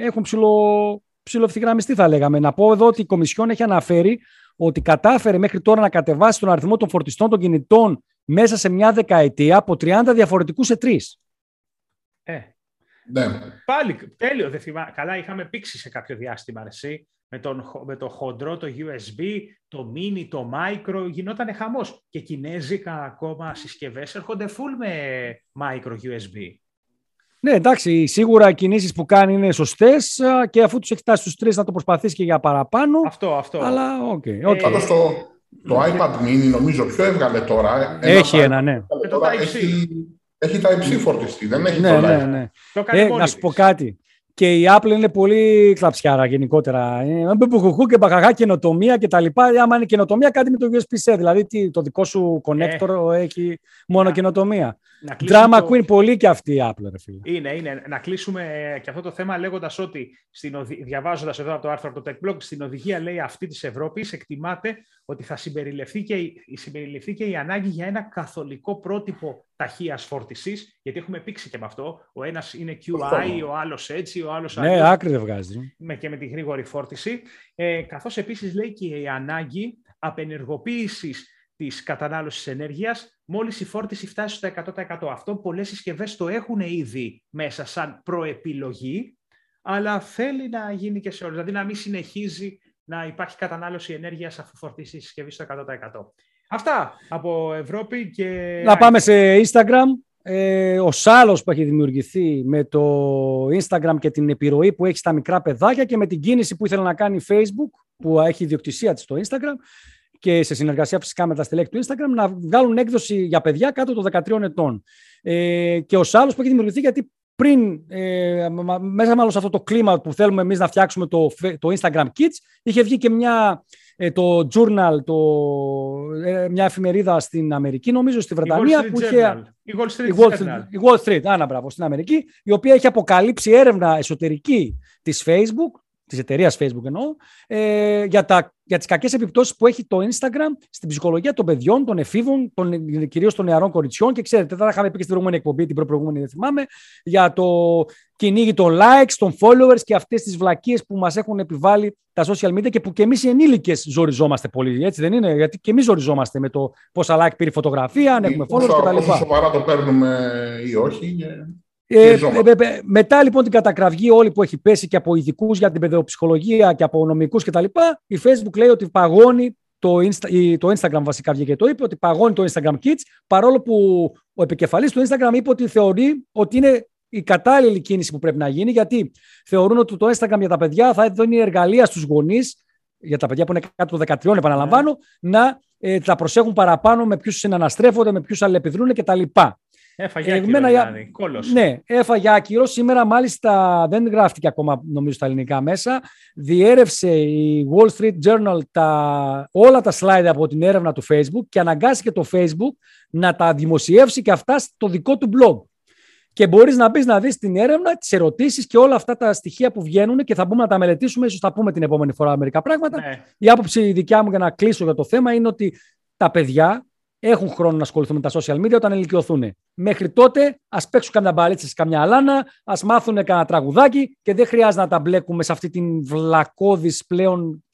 έχουν ψηλο, ψηλοευθυγραμμιστεί θα λέγαμε. Να πω εδώ ότι η Κομισιόν έχει αναφέρει ότι κατάφερε μέχρι τώρα να κατεβάσει τον αριθμό των φορτιστών των κινητών μέσα σε μια δεκαετία από 30 διαφορετικούς σε τρεις. Ε, ναι. Πάλι τέλειο, δεν θυμάμαι. Καλά, είχαμε πήξει σε κάποιο διάστημα εσύ με, τον, με το χοντρό, το USB, το mini, το micro, γινόταν χαμός. Και κινέζικα ακόμα συσκευές έρχονται full με micro USB. Ναι, εντάξει, σίγουρα οι κινήσεις που κάνει είναι σωστές και αφού τους έχει φτάσει στους τρεις να το προσπαθήσει και για παραπάνω. Αυτό, αυτό. Αλλά, ΟΚ. Okay, okay. Ε, το, το iPad mini νομίζω ποιο έβγαλε τώρα. Έχει ένα, ναι. Τώρα, έχει, έχει Type-C φορτιστή, δεν έχει ναι, το ναι, ναι. Ε, να σου πω κάτι. Και η Apple είναι πολύ κλαψιάρα γενικότερα. Ε, Μπουχουχού και μπαχαχά καινοτομία και τα λοιπά. Άμα είναι καινοτομία, κάτι με το USB-C. Δηλαδή τι, το δικό σου connector ε, έχει μόνο να, καινοτομία. Drama το... Queen πολύ και αυτή η Apple, ρε φίλε. Είναι, είναι. Να κλείσουμε ε, και αυτό το θέμα λέγοντας ότι, διαβάζοντας εδώ από το άρθρο από το Tech Blog, στην οδηγία λέει αυτή της Ευρώπης εκτιμάται ότι θα συμπεριληφθεί και, συμπεριληφθεί και η ανάγκη για ένα καθολικό πρότυπο ταχείας φόρτισης, γιατί έχουμε πήξει και με αυτό. Ο ένας είναι QI, ο άλλος έτσι, ο άλλος. Ναι, άκρη δεν βγάζει. Με, και με τη γρήγορη φόρτιση. Ε, Καθώς επίσης λέει και η ανάγκη απενεργοποίησης της κατανάλωσης ενέργειας μόλις η φόρτιση φτάσει στο 100%. Αυτό πολλές συσκευές το έχουν ήδη μέσα σαν προεπιλογή, αλλά θέλει να γίνει και σε όλους. Δηλαδή να μην συνεχίζει να υπάρχει κατανάλωση ενέργειας αφού φορτίσει η συσκευή στο 100%. Αυτά από Ευρώπη και... Να πάμε σε Instagram. Ε, ο σάλος που έχει δημιουργηθεί με το Instagram και την επιρροή που έχει στα μικρά παιδάκια και με την κίνηση που ήθελε να κάνει Facebook, που έχει ιδιοκτησία της στο Instagram και σε συνεργασία φυσικά με τα στελέχη του Instagram, να βγάλουν έκδοση για παιδιά κάτω των 13 ετών. Ε, και ο σάλος που έχει δημιουργηθεί γιατί πριν, ε, μέσα μάλλον σε αυτό το κλίμα που θέλουμε εμείς να φτιάξουμε το, το Instagram Kids, είχε βγει και μια ε, το Journal, το, ε, μια εφημερίδα στην Αμερική, νομίζω στη Βρετανία. που είχε, η Wall Street. Η Wall Street, η Wall Street άνα, μπράβο, στην Αμερική, η οποία έχει αποκαλύψει έρευνα εσωτερική της Facebook, της εταιρείας Facebook εννοώ, ε, για, τα, για τις κακές επιπτώσεις που έχει το Instagram στην ψυχολογία των παιδιών, των εφήβων, των, κυρίως των νεαρών κοριτσιών και ξέρετε, θα είχαμε πει και στην προηγούμενη εκπομπή, την προηγούμενη δεν θυμάμαι, για το κυνήγι των likes, των followers και αυτές τις βλακίες που μας έχουν επιβάλει τα social media και που και εμείς οι ενήλικες ζοριζόμαστε πολύ, έτσι δεν είναι, γιατί και εμείς ζοριζόμαστε με το πόσα like πήρε φωτογραφία, αν έχουμε followers κτλ. Πόσο σοβαρά το παίρνουμε ή όχι. Ε, ε, ε, μετά λοιπόν την κατακραυγή όλη που έχει πέσει και από ειδικούς για την παιδοψυχολογία και από νομικούς κτλ. Η Facebook λέει ότι παγώνει το, Insta, το Instagram βασικά βγήκε το είπε ότι παγώνει το Instagram Kids παρόλο που ο επικεφαλής του Instagram είπε ότι θεωρεί ότι είναι η κατάλληλη κίνηση που πρέπει να γίνει γιατί θεωρούν ότι το Instagram για τα παιδιά θα δίνει εργαλεία στους γονείς για τα παιδιά που είναι κάτω των 13 επαναλαμβάνω ναι. να ε, τα προσέχουν παραπάνω με ποιους συναναστρέφονται, με ποιους αλληλεπιδρούν κτλ. Έφαγε ε, άκυρο, δηλαδή. Κόλος. Ναι, έφαγε άκυρο. Σήμερα μάλιστα δεν γράφτηκε ακόμα νομίζω στα ελληνικά μέσα. Διέρευσε η Wall Street Journal τα, όλα τα slide από την έρευνα του Facebook και αναγκάστηκε το Facebook να τα δημοσιεύσει και αυτά στο δικό του blog. Και μπορείς να μπεις να δεις την έρευνα, τις ερωτήσεις και όλα αυτά τα στοιχεία που βγαίνουν και θα μπούμε να τα μελετήσουμε. ίσως θα πούμε την επόμενη φορά μερικά πράγματα. Ναι. Η άποψη δικιά μου για να κλείσω για το θέμα είναι ότι τα παιδιά έχουν χρόνο να ασχοληθούν με τα social media όταν ηλικιωθούν. Μέχρι τότε ας παίξουν καμιά μπαλίτσα σε καμιά αλάνα, ας μάθουν κανένα τραγουδάκι και δεν χρειάζεται να τα μπλέκουμε σε αυτή την βλακώδης πλέον.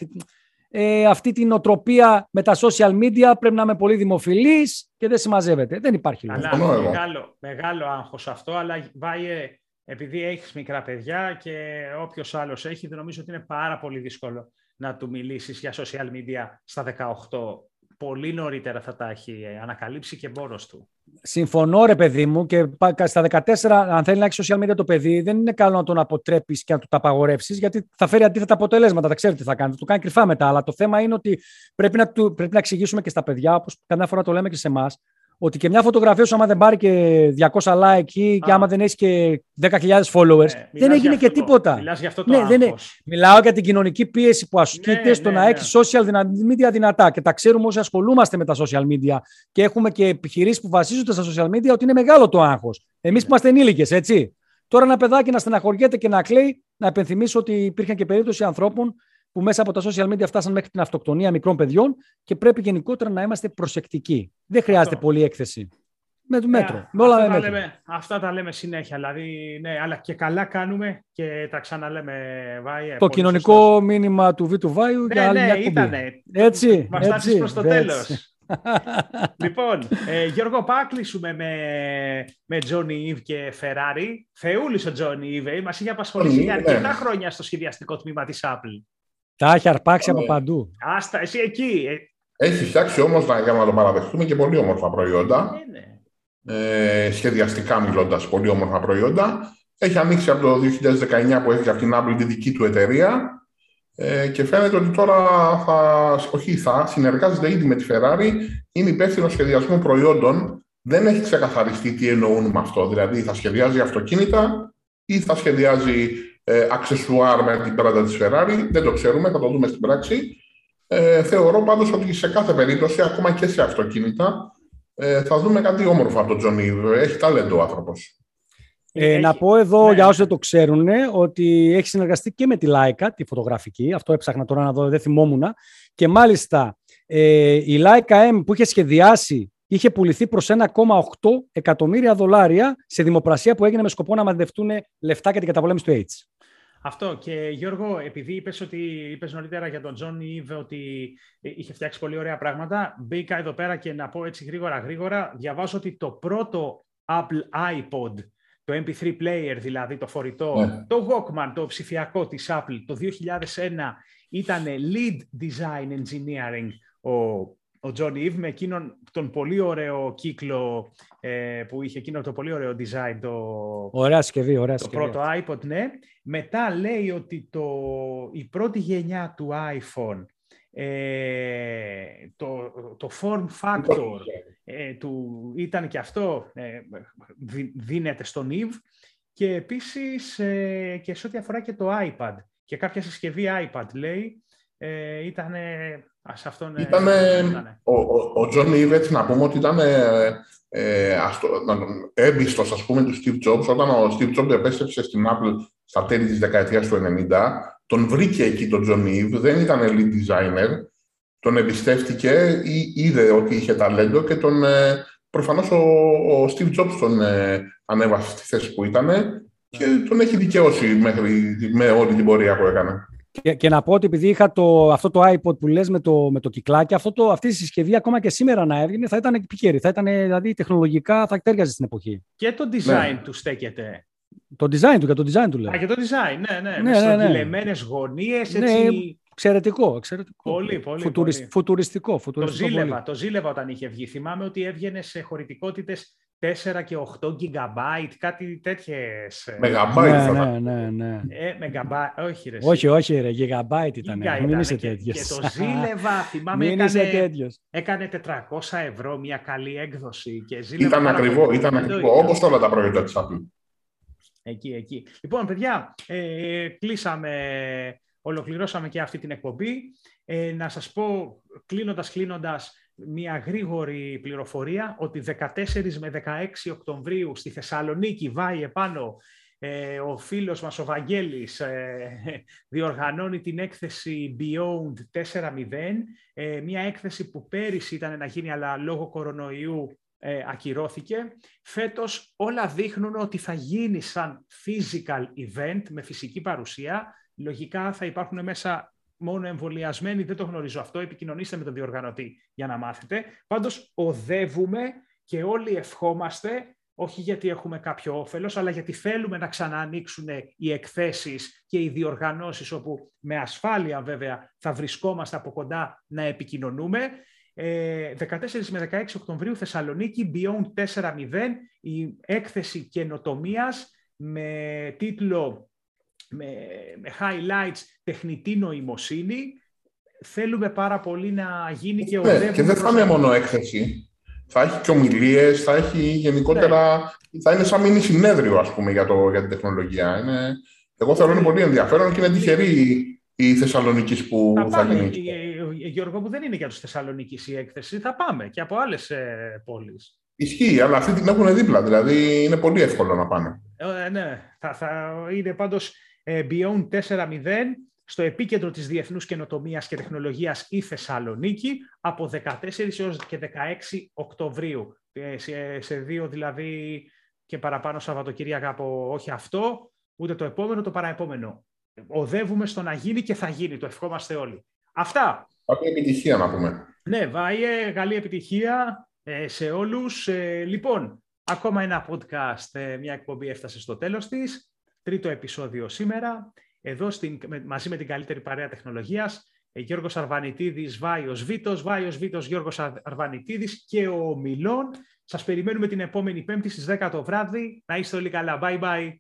Ε, αυτή την οτροπία με τα social media πρέπει να είμαι πολύ δημοφιλής και δεν συμμαζεύεται. Δεν υπάρχει λόγος. Μεγάλο, μεγάλο άγχος αυτό, αλλά Βάιε, επειδή έχεις μικρά παιδιά και όποιος άλλος έχει, δεν νομίζω ότι είναι πάρα πολύ δύσκολο να του μιλήσεις για social media στα 18 πολύ νωρίτερα θα τα έχει ανακαλύψει και μόνος του. Συμφωνώ, ρε παιδί μου, και στα 14, αν θέλει να έχει social media το παιδί, δεν είναι καλό να τον αποτρέπεις και να του τα απαγορεύσεις, γιατί θα φέρει αντίθετα αποτελέσματα. Τα ξέρετε τι θα κάνει. Θα του κάνει κρυφά μετά. Αλλά το θέμα είναι ότι πρέπει να, του, πρέπει να εξηγήσουμε και στα παιδιά, όπως καμιά φορά το λέμε και σε εμάς, ότι και μια φωτογραφία σου, άμα δεν πάρει και 200 like και άμα δεν έχει και 10.000 followers, ναι, δεν έγινε και τίποτα. Μιλάς για αυτό το ναι, δεν Μιλάω για την κοινωνική πίεση που ασκείται ναι, στο ναι, να ναι. έχεις social media δυνατά. Και τα ξέρουμε όσοι ασχολούμαστε με τα social media και έχουμε και επιχειρήσεις που βασίζονται στα social media ότι είναι μεγάλο το άγχος. Εμείς που είμαστε ενήλικες, έτσι. Τώρα ένα παιδάκι να στεναχωριέται και να κλαίει, να επενθυμίσω ότι υπήρχαν και περίπτωση ανθρώπων που μέσα από τα social media φτάσαν μέχρι την αυτοκτονία μικρών παιδιών και πρέπει γενικότερα να είμαστε προσεκτικοί. Δεν χρειάζεται Αυτό. πολύ έκθεση. Με το ναι, μέτρο. με όλα αυτά, τα λέμε, αυτά τα λέμε συνέχεια. Δηλαδή, ναι, αλλά και καλά κάνουμε και τα ξαναλέμε. Βάη, το κοινωνικό σωστός. μήνυμα του Β' Βάιου ναι, για άλλη ναι, μια ήτανε. Έτσι. Μας έτσι, προς το τέλος. λοιπόν, ε, Γιώργο, πάω κλείσουμε με, με Johnny Eve και Ferrari. Θεούλης ο Johnny Eve, μας είχε απασχολήσει για αρκετά χρόνια στο σχεδιαστικό τμήμα της Apple. Τα έχει αρπάξει από παντού. Άστα, εσύ εκεί. Ε. Έχει φτιάξει όμως, για να το παραδεχτούμε, και πολύ όμορφα προϊόντα. Ε, ναι. Ε, σχεδιαστικά μιλώντας, πολύ όμορφα προϊόντα. Έχει ανοίξει από το 2019 που έχει από την Apple τη δική του εταιρεία ε, και φαίνεται ότι τώρα θα, όχι θα, συνεργάζεται ήδη με τη Ferrari, είναι υπεύθυνο σχεδιασμού προϊόντων. Δεν έχει ξεκαθαριστεί τι εννοούν με αυτό. Δηλαδή θα σχεδιάζει αυτοκίνητα ή θα σχεδιάζει ε, αξεσουάρ με την πράτα της Ferrari. Δεν το ξέρουμε, θα το δούμε στην πράξη. Ε, θεωρώ πάντως ότι σε κάθε περίπτωση, ακόμα και σε αυτοκίνητα, ε, θα δούμε κάτι όμορφο από τον Τζονί. Έχει ταλέντο ο άνθρωπος. Ε, Να πω εδώ ναι. για όσοι δεν το ξέρουν ότι έχει συνεργαστεί και με τη Leica, τη φωτογραφική. Αυτό έψαχνα τώρα να δω, δεν θυμόμουν. Και μάλιστα ε, η Leica M που είχε σχεδιάσει είχε πουληθεί προς 1,8 εκατομμύρια δολάρια σε δημοπρασία που έγινε με σκοπό να μαζευτούν λεφτά για την καταπολέμηση του AIDS. Αυτό. Και Γιώργο, επειδή είπες, ότι, είπες νωρίτερα για τον Jony Ive ότι είχε φτιάξει πολύ ωραία πράγματα, μπήκα εδώ πέρα και να πω έτσι γρήγορα γρήγορα, διαβάζω ότι το πρώτο Apple iPod, το MP3 player δηλαδή, το φορητό, ναι. το Walkman, το ψηφιακό της Apple, το 2001 ήταν lead design engineering ο ο Jony Ive με εκείνον τον πολύ ωραίο κύκλο ε, που είχε εκείνο το πολύ ωραίο design το, ωραία συσκευή, ωραία το πρώτο iPod, ναι. Μετά λέει ότι το, η πρώτη γενιά του iPhone ε, το, το form factor ε, του ήταν και αυτό ε, δίνεται στον Ive και επίσης ε, και σε ό,τι αφορά και το iPad και κάποια συσκευή iPad λέει ε, ήταν σε αυτόν, ήτανε, ο, ο, ο John Ive, να πούμε ότι ήταν ε, έμπιστος, ας πούμε, του Steve Jobs. Όταν ο Steve Jobs επέστρεψε στην Apple στα τέλη της δεκαετίας του 90, τον βρήκε εκεί τον John Eve, δεν ήταν lead designer, τον εμπιστεύτηκε ή είδε ότι είχε ταλέντο και τον, ε, προφανώς ο, ο Steve Jobs τον ε, ανέβασε στη θέση που ήταν και τον έχει δικαιώσει μέχρι, με όλη την πορεία που έκανε. Και, και, να πω ότι επειδή είχα το, αυτό το iPod που λες με το, με το κυκλάκι, αυτό το, αυτή η συσκευή ακόμα και σήμερα να έβγαινε θα ήταν επικαιρή. Θα ήταν δηλαδή τεχνολογικά, θα τέριαζε στην εποχή. Και το design ναι. του στέκεται. Το design του, για το design του λέω. Α, και το design, ναι, ναι. ναι, ναι, ναι. ναι. γωνίες, ναι, έτσι... Ναι, εξαιρετικό, εξαιρετικό. Πολύ, πολύ, Φουτουρισ, πολύ. Φουτουριστικό, φουτουριστικό. Το ζήλευα, το ζήλευα όταν είχε βγει. Θυμάμαι ότι έβγαινε σε χωρητικότητες 4 και 8 GB, κάτι τέτοιες. Μεγαμπάιτ ναι, ναι, ναι, ναι. Ε, μεγαμπάιτ, όχι ρε. Όχι, όχι ρε, γιγαμπάιτ ήταν. Μην είσαι τέτοιο. Και, το ζήλευα, θυμάμαι, Μην έκανε, έκανε 400 ευρώ μια καλή έκδοση. Και ήταν ακριβό, ήταν ακριβό, όπως όλα τα προϊόντα της Apple. Εκεί, εκεί. Λοιπόν, παιδιά, ε, κλείσαμε, ολοκληρώσαμε και αυτή την εκπομπή. Ε, να σας πω, κλείνοντας, κλείνοντας, μια γρήγορη πληροφορία ότι 14 με 16 Οκτωβρίου στη Θεσσαλονίκη βάει επάνω Ε, ο φίλος μας, ο Βαγγέλης, ε, διοργανώνει την έκθεση Beyond 4.0, ε, μια έκθεση που πέρυσι ήταν να γίνει, αλλά λόγω κορονοϊού ε, ακυρώθηκε. Φέτος όλα δείχνουν ότι θα γίνει σαν physical event με φυσική παρουσία. Λογικά θα υπάρχουν μέσα μόνο εμβολιασμένοι, δεν το γνωρίζω αυτό, επικοινωνήστε με τον διοργανωτή για να μάθετε. Πάντως οδεύουμε και όλοι ευχόμαστε, όχι γιατί έχουμε κάποιο όφελος, αλλά γιατί θέλουμε να ξαναανοίξουν οι εκθέσεις και οι διοργανώσεις όπου με ασφάλεια βέβαια θα βρισκόμαστε από κοντά να επικοινωνούμε 14 ε, με 16 Οκτωβρίου Θεσσαλονίκη Beyond 4.0 η έκθεση καινοτομίας με τίτλο με, με highlights τεχνητή νοημοσύνη θέλουμε πάρα πολύ να γίνει και ναι, Και δεν θα είναι μόνο έκθεση. Θα έχει και ομιλίες, θα έχει γενικότερα. Ναι. Θα είναι σαν μήνυ συνέδριο, ας πούμε, για, το, για την τεχνολογία. Είναι, εγώ θεωρώ είναι πολύ ενδιαφέρον και είναι τυχερή η Θεσσαλονίκης που θα, θα γίνει. Γιώργο, που δεν είναι για τους Θεσσαλονίκης η έκθεση, θα πάμε και από άλλες πόλεις. Ισχύει, αλλά αυτοί την έχουν δίπλα, δηλαδή είναι πολύ εύκολο να πάνε. Ε, ναι, θα, θα είναι πάντως ε, Beyond 4.0 στο επίκεντρο της διεθνούς καινοτομίας και τεχνολογίας η Θεσσαλονίκη από 14 έως και 16 Οκτωβρίου. Ε, σε, σε δύο δηλαδή και παραπάνω Σαββατοκύριακα από όχι αυτό, ούτε το επόμενο, το παραεπόμενο. Οδεύουμε στο να γίνει και θα γίνει, το ευχόμαστε όλοι. Αυτά. Καλή επιτυχία να πούμε. Ναι, Βάιε, καλή επιτυχία ε, σε όλους. Ε, λοιπόν, ακόμα ένα podcast, ε, μια εκπομπή έφτασε στο τέλος της. Τρίτο επεισόδιο σήμερα. Εδώ στην, μαζί με την καλύτερη παρέα τεχνολογίας, Γιώργος Αρβανιτίδης, Βάιος Βίτος, Βάιος Βίτος, Γιώργος Αρβανιτίδης και ο Μιλών. Σας περιμένουμε την επόμενη Πέμπτη στις 10 το βράδυ. Να είστε όλοι καλά. Bye bye.